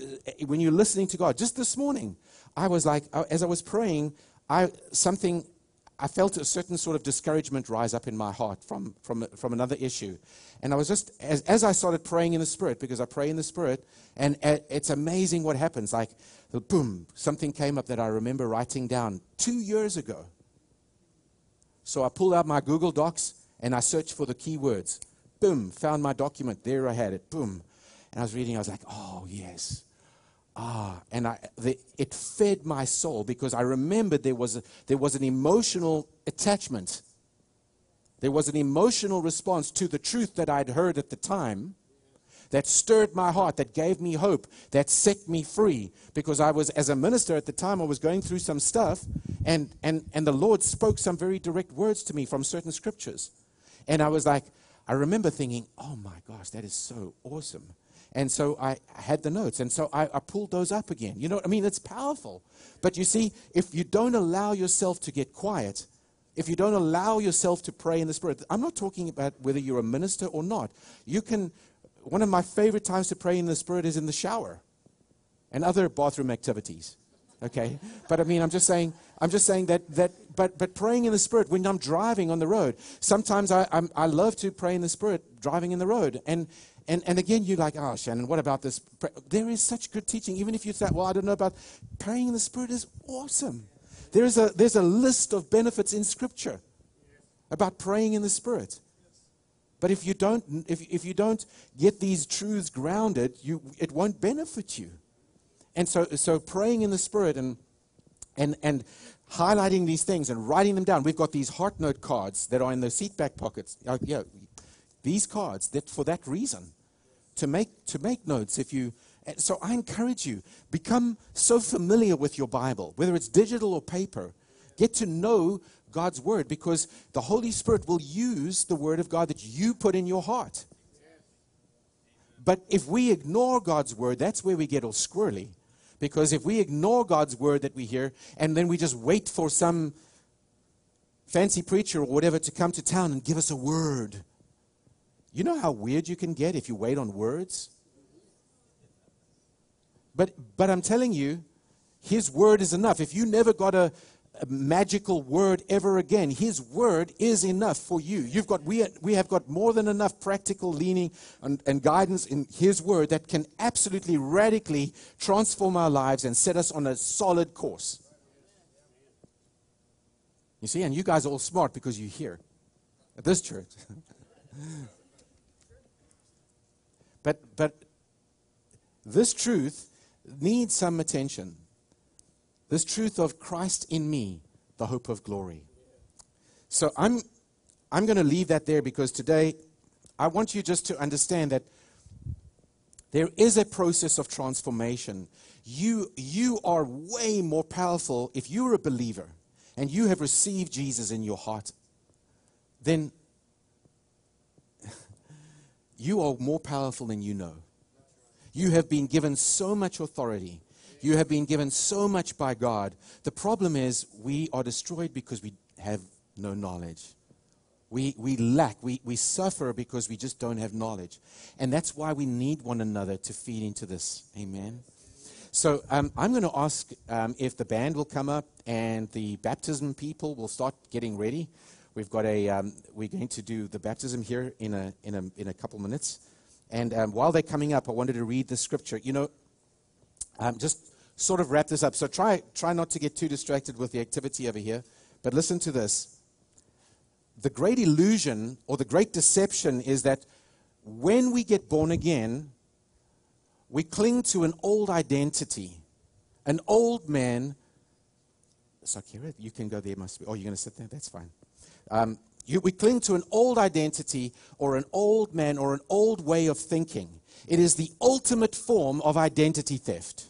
uh, when you're listening to God, just this morning, I was like, uh, as I was praying, I, something I felt a certain sort of discouragement rise up in my heart from, from, from another issue. And I was just, as, as I started praying in the Spirit, because I pray in the Spirit, and it's amazing what happens. Like, boom, something came up that I remember writing down two years ago. So I pulled out my Google Docs and I searched for the keywords. Boom, found my document. There I had it. Boom. And I was reading, I was like, oh, yes. Ah, and I, the, it fed my soul because I remembered there was, a, there was an emotional attachment. There was an emotional response to the truth that I'd heard at the time that stirred my heart, that gave me hope, that set me free. Because I was, as a minister at the time, I was going through some stuff, and, and, and the Lord spoke some very direct words to me from certain scriptures. And I was like, I remember thinking, oh my gosh, that is so awesome. And so I had the notes. And so I, I, pulled those up again. You know, I mean, it's powerful. But you see, if you don't allow yourself to get quiet, if you don't allow yourself to pray in the Spirit, I'm not talking about whether you're a minister or not. You can, one of my favorite times to pray in the Spirit is in the shower and other bathroom activities. Okay? But I mean, I'm just saying, I'm just saying that, that but, but praying in the Spirit when I'm driving on the road, sometimes I, I'm, I love to pray in the Spirit driving in the road. And, and, and again, you're like, oh, Shannon, what about this? There is such good teaching. Even if you say, well, I don't know about praying in the Spirit is awesome. There's a, there's a list of benefits in Scripture about praying in the Spirit. But if you don't, if, if you don't get these truths grounded, you, it won't benefit you. And so, so praying in the Spirit and, and, and highlighting these things and writing them down. We've got these heart note cards that are in the seat back pockets. Uh, yeah, these cards that for that reason to make, to make notes if you. So I encourage you, become so familiar with your Bible, whether it's digital or paper. Get to know God's Word because the Holy Spirit will use the Word of God that you put in your heart. But if we ignore God's Word, that's where we get all squirrely. Because if we ignore God's Word that we hear and then we just wait for some fancy preacher or whatever to come to town and give us a word, you know how weird you can get if you wait on words? But, but I'm telling you, His word is enough. If you never got a, magical word ever again, His word is enough for you. You've got, we, we have got more than enough practical leaning and, and guidance in His word that can absolutely radically transform our lives and set us on a solid course. You see, and you guys are all smart because you're here at this church. But, but this truth needs some attention. This truth of Christ in me, the hope of glory. So I'm, I'm going to leave that there because today I want you just to understand that there is a process of transformation. You, you are way more powerful if you're a believer and you have received Jesus in your heart. Then you are more powerful than you know. You have been given so much authority. You have been given so much by God. The problem is we are destroyed because we have no knowledge. We, we lack, we, we suffer because we just don't have knowledge. And that's why we need one another to feed into this. Amen. So um, I'm going to ask um, if the band will come up and the baptism people will start getting ready. We've got a, um, we're going to do the baptism here in a, in a, in a couple minutes. And um, while they're coming up, I wanted to read the scripture. You know, um, just sort of wrap this up. So try, try not to get too distracted with the activity over here. But listen to this. The great illusion or the great deception is that when we get born again, we cling to an old identity, an old man. Sakira, you can go there. Must be. Oh, you're going to sit there. That's fine. Um, you, we cling to an old identity or an old man or an old way of thinking. It is the ultimate form of identity theft.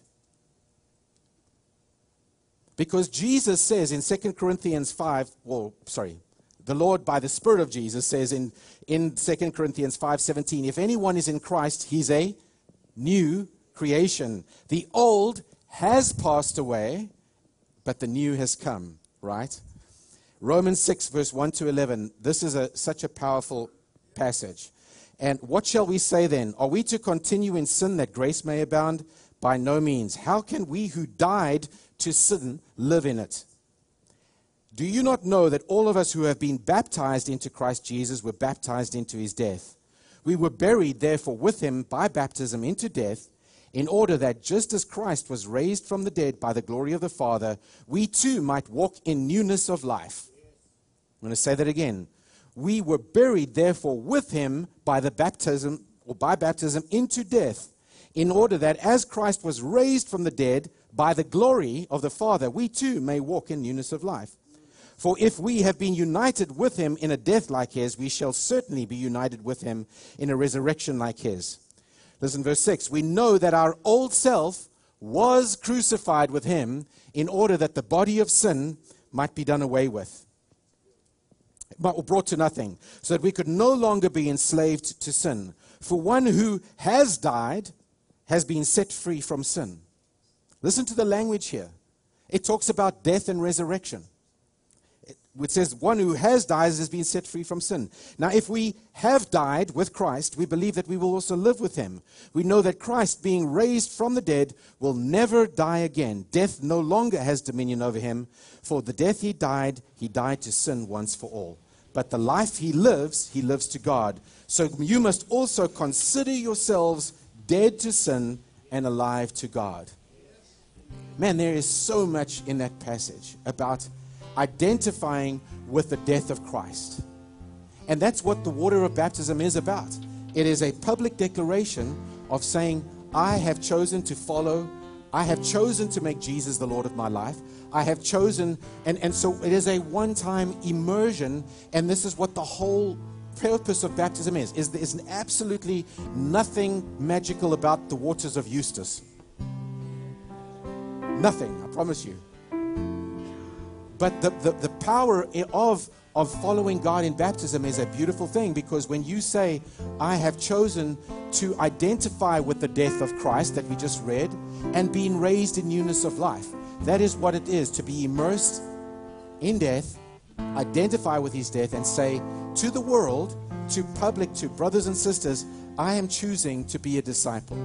Because Jesus says in 2 Corinthians 5, well, sorry, the Lord by the Spirit of Jesus says in, in 2 Corinthians 5:17, if anyone is in Christ, he's a new creation. The old has passed away, but the new has come, right? Romans 6, verse 1 to 11. This is a, such a powerful passage. And what shall we say then? Are we to continue in sin that grace may abound? By no means. How can we who died to sin live in it? Do you not know that all of us who have been baptized into Christ Jesus were baptized into his death? We were buried, therefore, with him by baptism into death, in order that just as Christ was raised from the dead by the glory of the Father, we too might walk in newness of life. I'm going to say that again. We were buried, therefore, with him by the baptism or by baptism into death, in order that as Christ was raised from the dead by the glory of the Father, we too may walk in newness of life. For if we have been united with him in a death like his, we shall certainly be united with him in a resurrection like his. Listen, verse 6 We know that our old self was crucified with him in order that the body of sin might be done away with, but brought to nothing, so that we could no longer be enslaved to sin. For one who has died has been set free from sin. Listen to the language here. It talks about death and resurrection it says, one who has died has been set free from sin. Now, if we have died with Christ, we believe that we will also live with him. We know that Christ, being raised from the dead, will never die again. Death no longer has dominion over him. For the death he died, he died to sin once for all. But the life he lives, he lives to God. So you must also consider yourselves dead to sin and alive to God. Man, there is so much in that passage about identifying with the death of Christ. And that's what the water of baptism is about. It is a public declaration of saying, I have chosen to follow, I have chosen to make Jesus the Lord of my life. I have chosen, and, and so it is a one time immersion, and this is what the whole purpose of baptism is. Is there is absolutely nothing magical about the waters of Eustace. Nothing, I promise you. But the, the, the power of, of following God in baptism is a beautiful thing because when you say, I have chosen to identify with the death of Christ that we just read and being raised in newness of life, that is what it is to be immersed in death, identify with his death, and say to the world, to public, to brothers and sisters, I am choosing to be a disciple.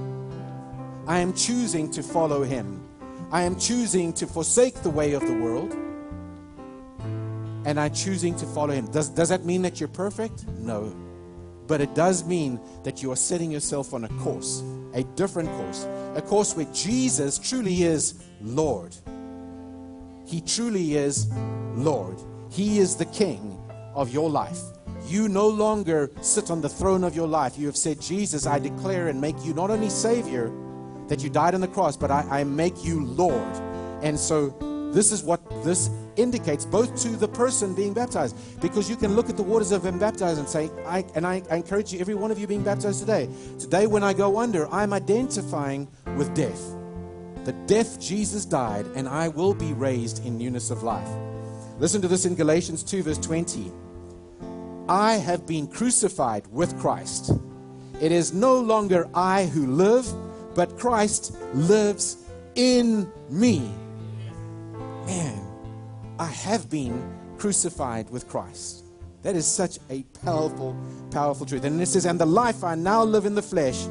I am choosing to follow him. I am choosing to forsake the way of the world and I'm choosing to follow Him. Does, does that mean that you're perfect? No. But it does mean that you are setting yourself on a course, a different course, a course where Jesus truly is Lord. He truly is Lord. He is the King of your life. You no longer sit on the throne of your life. You have said, Jesus, I declare and make you not only Savior, that you died on the cross, but I, I make you Lord. And so this is what this indicates both to the person being baptized because you can look at the waters of being baptized and say I, and I, I encourage you every one of you being baptized today today when i go under i'm identifying with death the death jesus died and i will be raised in newness of life listen to this in galatians 2 verse 20 i have been crucified with christ it is no longer i who live but christ lives in me man I have been crucified with Christ. That is such a powerful, powerful truth. And it says, And the life I now live in the flesh,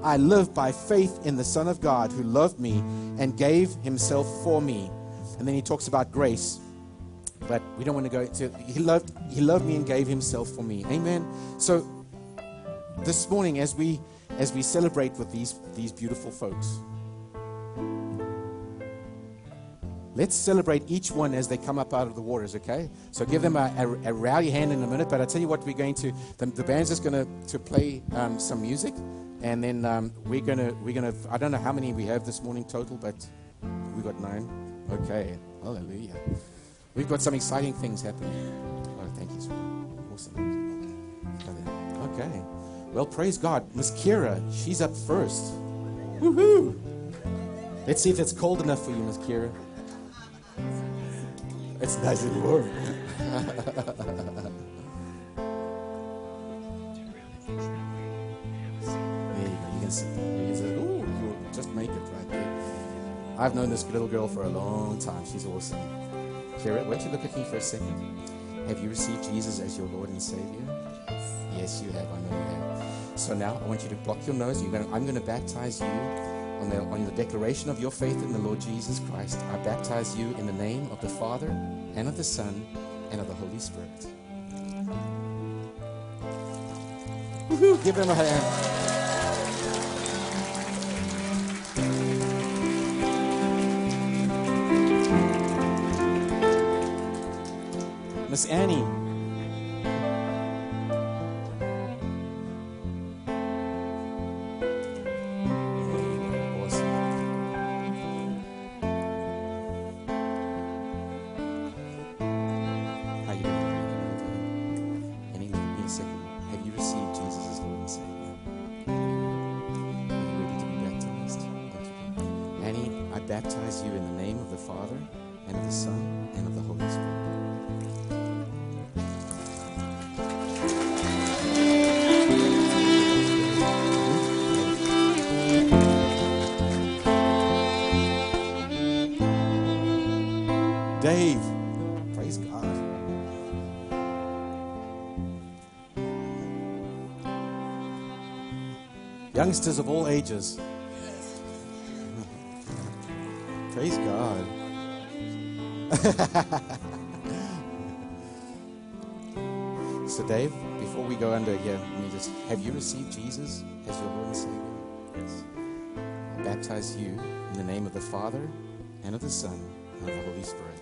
I live by faith in the Son of God who loved me and gave himself for me. And then he talks about grace. But we don't want to go to he loved he loved me and gave himself for me. Amen. So this morning as we as we celebrate with these these beautiful folks, Let's celebrate each one as they come up out of the waters, okay? So give them a, a, a rowdy hand in a minute, but I tell you what, we're going to, the, the band's just going to, to play um, some music, and then um, we're to, we're to, I don't know how many we have this morning total, but we got nine. Okay. Hallelujah. We've got some exciting things happening. Oh, thank you. Awesome. Okay. Well, praise God. Miss Kira, she's up first. Woohoo! Let's see if it's cold enough for you, Miss Kira. It's nice and warm. There you go. You can see. You can Ooh, you'll just make it right there. I've known this little girl for a long time. She's awesome. Why don't you look at me for a second? Have you received Jesus as your Lord and Savior? Yes, you have. I know you have. So now I want you to block your nose. To, I'm going to baptize you on the, on the declaration of your faith in the Lord Jesus Christ. I baptize you in the name of the Father and of the Son and of the Holy Spirit. Woohoo! Give him a hand. Annie. Youngsters of all ages. Praise God. so, Dave, before we go under here, let me just have you received Jesus as your Lord and Savior? Yes. I baptize you in the name of the Father and of the Son and of the Holy Spirit.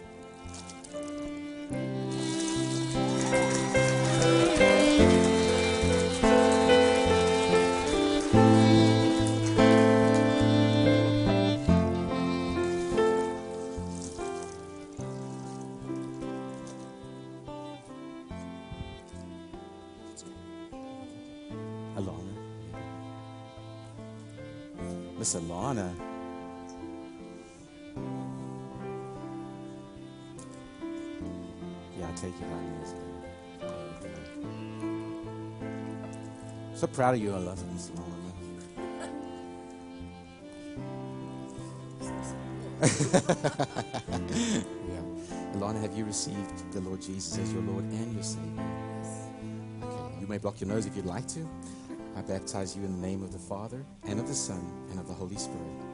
So proud of you, I love you, Miss Alana. yeah. Alana, have you received the Lord Jesus as your Lord and your Savior? Yes. Okay, you may block your nose if you'd like to. I baptize you in the name of the Father and of the Son and of the Holy Spirit.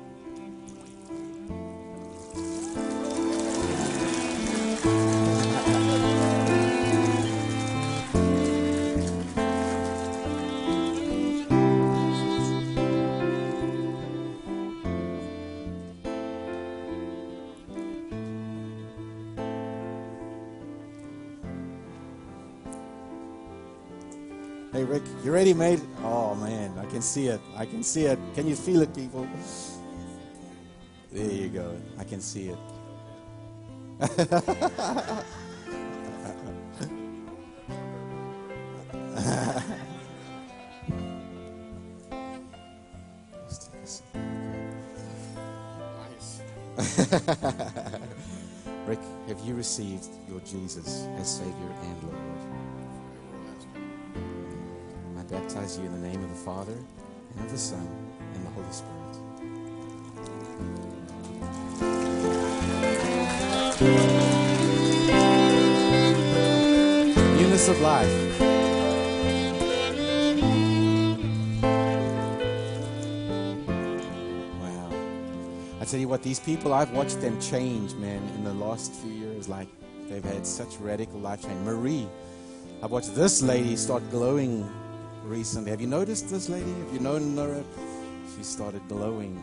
You ready, mate? Oh, man, I can see it. I can see it. Can you feel it, people? There you go. I can see it. Rick, have you received your Jesus as Savior and Lord? You in the name of the Father and of the Son and the Holy Spirit. Newness of life. Wow. I tell you what, these people, I've watched them change, man, in the last few years. Like, they've had such radical life change. Marie, I've watched this lady start glowing recently. Have you noticed this lady? Have you known her? She started glowing.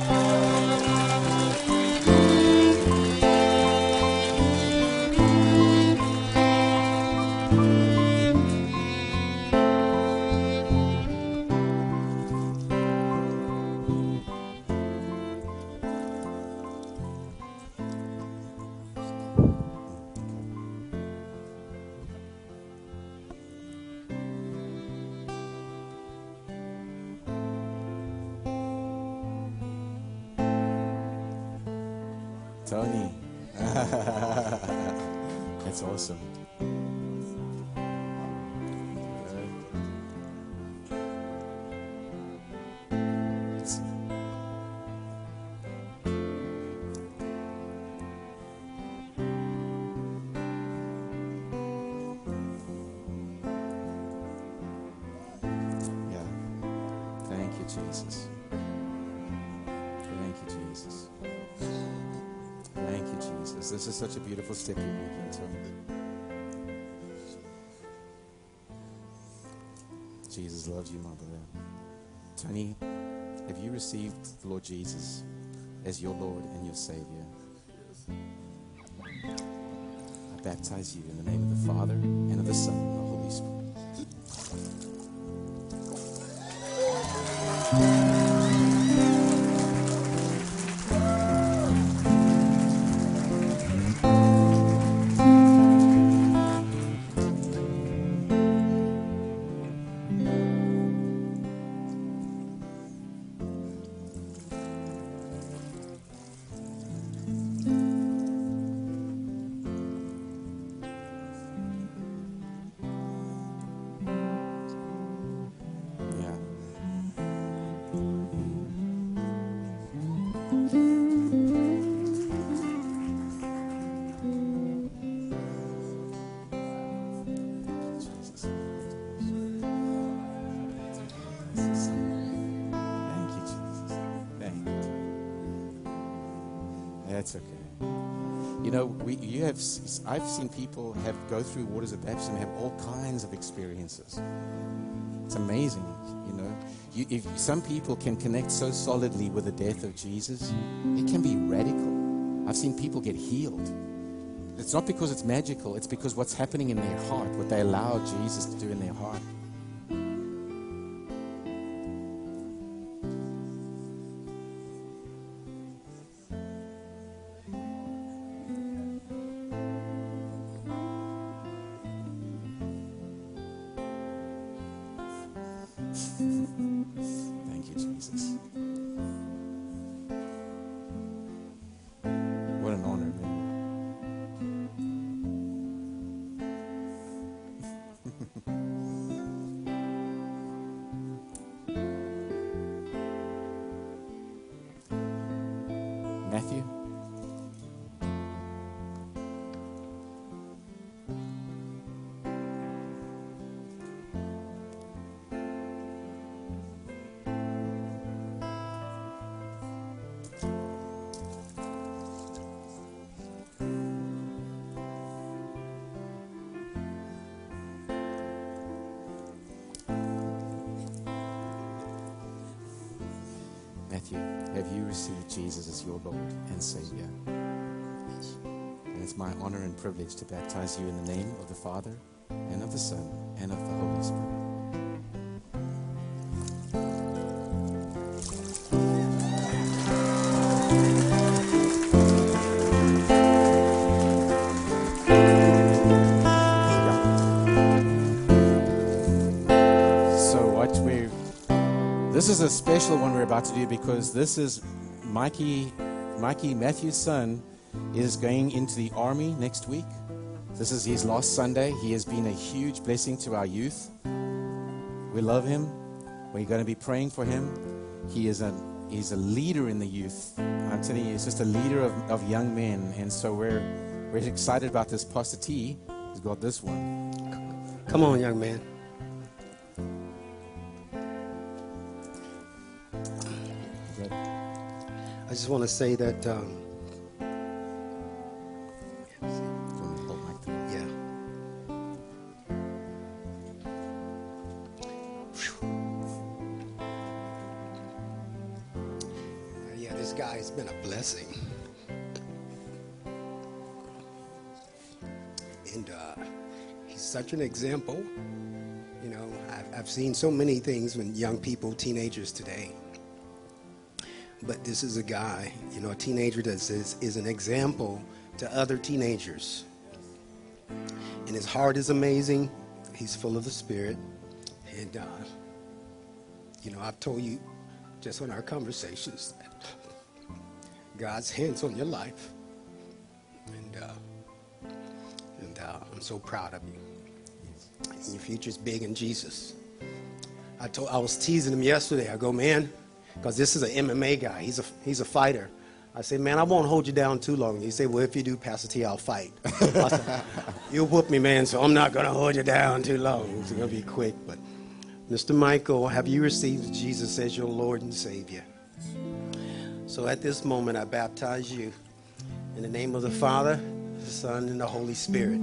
Tony. That's awesome. This is such a beautiful step you're making, Tony. Jesus loves you, my brother. Tony, have you received the Lord Jesus as your Lord and your Savior? I baptize you in the name of the Father and of the Son and the Holy Spirit. I've seen people have go through waters of baptism, and have all kinds of experiences. It's amazing, you know. You, if some people can connect so solidly with the death of Jesus, it can be radical. I've seen people get healed. It's not because it's magical, it's because what's happening in their heart, what they allow Jesus to do in their heart. Have you received Jesus as your Lord and Savior? And it's my honor and privilege to baptize you in the name of the Father, and of the Son, and of the Holy Spirit. Is a special one we're about to do because this is Mikey Mikey Matthew's son is going into the army next week. This is his last Sunday. He has been a huge blessing to our youth. We love him. We're going to be praying for him. He is a he's a leader in the youth. I'm telling you, he's just a leader of, of young men. And so we're we're excited about this. Pastor T has got this one. Come on, young man. I just want to say that. Um, yeah. Yeah, this guy has been a blessing. And uh, he's such an example. You know, I've, I've seen so many things when young people, teenagers today, but this is a guy, you know, a teenager that is, is an example to other teenagers. And his heart is amazing. He's full of the Spirit. And, uh, you know, I've told you just on our conversations that God's hands on your life. And, uh, and uh, I'm so proud of you. And your future's big in Jesus. I told I was teasing him yesterday. I go, man, because this is an MMA guy. He's a he's a fighter. I said, man, I won't hold you down too long. He said, well, if you do, Pastor T, I'll fight. I said, You'll whoop me, man, so I'm not going to hold you down too long. It's going to be quick. But, Mr. Michael, have you received Jesus as your Lord and Savior? So at this moment, I baptize you in the name of the Father, the Son, and the Holy Spirit.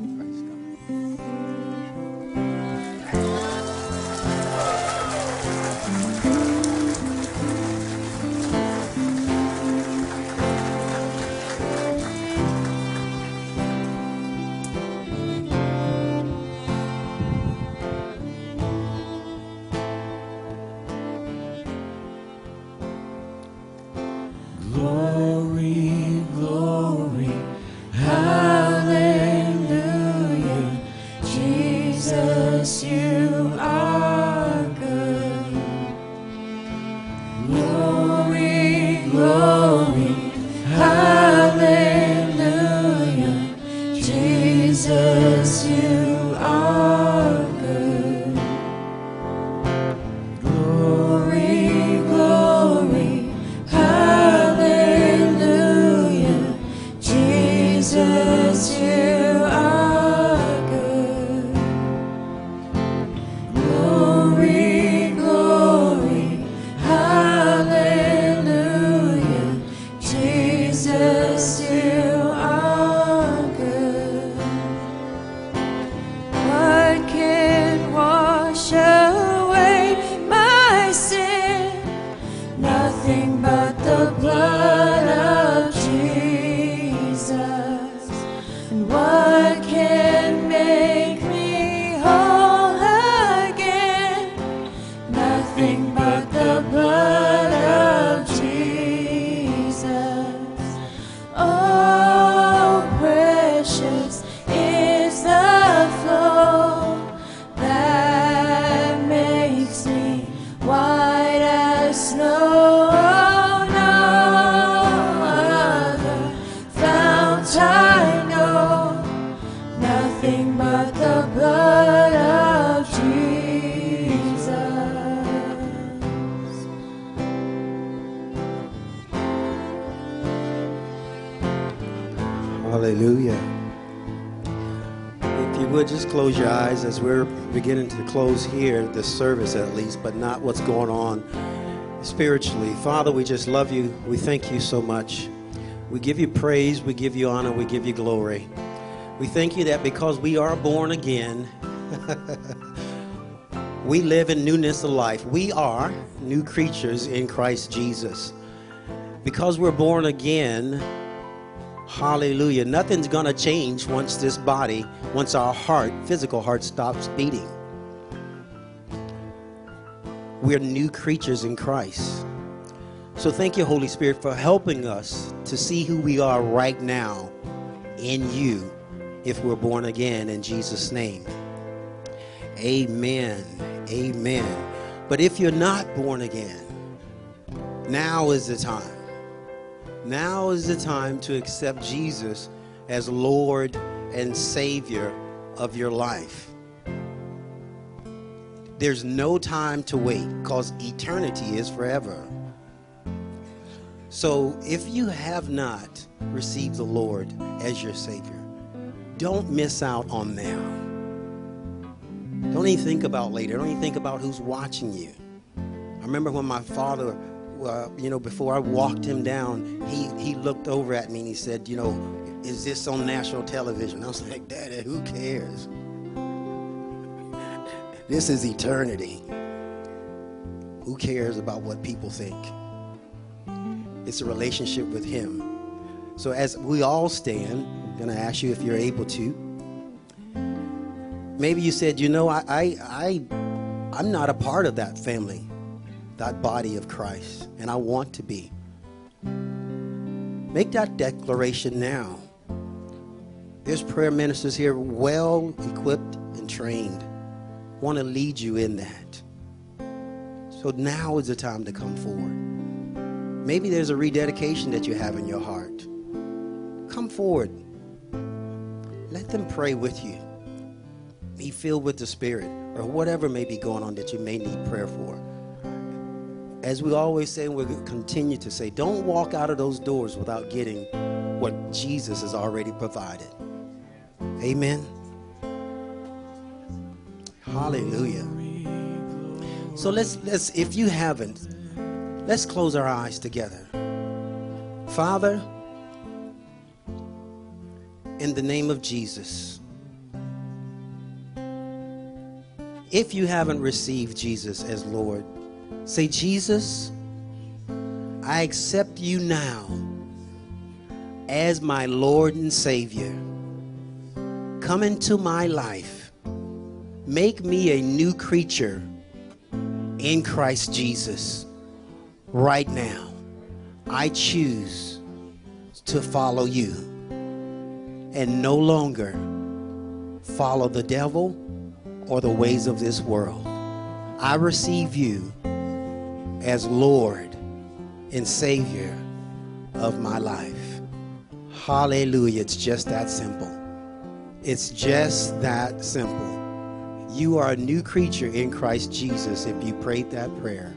Beginning to close here, the service at least, but not what's going on spiritually. Father, we just love you. We thank you so much. We give you praise, we give you honor, we give you glory. We thank you that because we are born again, we live in newness of life. We are new creatures in Christ Jesus. Because we're born again, Hallelujah. Nothing's going to change once this body, once our heart, physical heart, stops beating. We're new creatures in Christ. So thank you, Holy Spirit, for helping us to see who we are right now in you if we're born again in Jesus' name. Amen. Amen. But if you're not born again, now is the time. Now is the time to accept Jesus as Lord and Savior of your life. There's no time to wait because eternity is forever. So if you have not received the Lord as your Savior, don't miss out on now. Don't even think about later. Don't even think about who's watching you. I remember when my father, uh, you know, before I walked him down, he, he looked over at me and he said, you know, is this on national television? I was like, Daddy, who cares? This is eternity. Who cares about what people think? it's a relationship with Him. So as we all stand, I'm going to ask you if you're able to. Maybe you said, you know, I, I, I, I'm not a part of that family, that body of Christ, and I want to be. Make that declaration now. There's prayer ministers here, well equipped and trained, want to lead you in that. So now is the time to come forward. Maybe there's a rededication that you have in your heart. Come forward. Let them pray with you. Be filled with the Spirit or whatever may be going on that you may need prayer for. As we always say, and we'll continue to say, don't walk out of those doors without getting what Jesus has already provided. Amen. Hallelujah. So let's let's if you haven't, let's close our eyes together. Father, in the name of Jesus. If you haven't received Jesus as Lord, say, Jesus, I accept you now as my Lord and Savior. Come into my life. Make me a new creature in Christ Jesus. Right now, I choose to follow you and no longer follow the devil or the ways of this world. I receive you as Lord and Savior of my life. Hallelujah. It's just that simple. It's just that simple. You are a new creature in Christ Jesus if you prayed that prayer.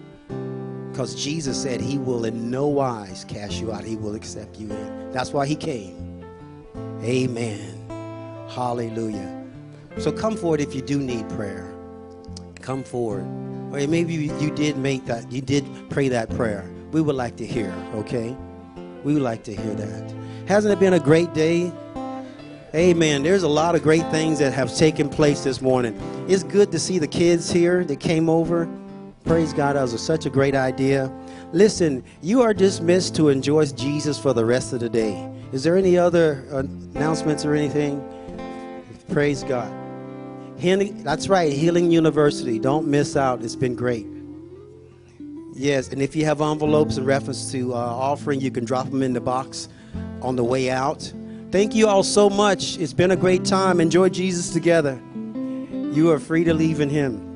Because Jesus said he will in no wise cast you out, he will accept you in. That's why he came. Amen. Hallelujah. So come forward if you do need prayer. Come forward. Or maybe you, did make that, you did pray that prayer. We would like to hear, okay? We would like to hear that. Hasn't it been a great day? Amen. There's a lot of great things that have taken place this morning. It's good to see the kids here that came over. Praise God, that was such a great idea. Listen, you are dismissed to enjoy Jesus for the rest of the day. Is there any other announcements or anything? Praise God. Healing, that's right, Healing University. Don't miss out. It's been great. Yes, and if you have envelopes in reference to uh, offering, you can drop them in the box on the way out. Thank you all so much. It's been a great time. Enjoy Jesus together. You are free to leave in Him.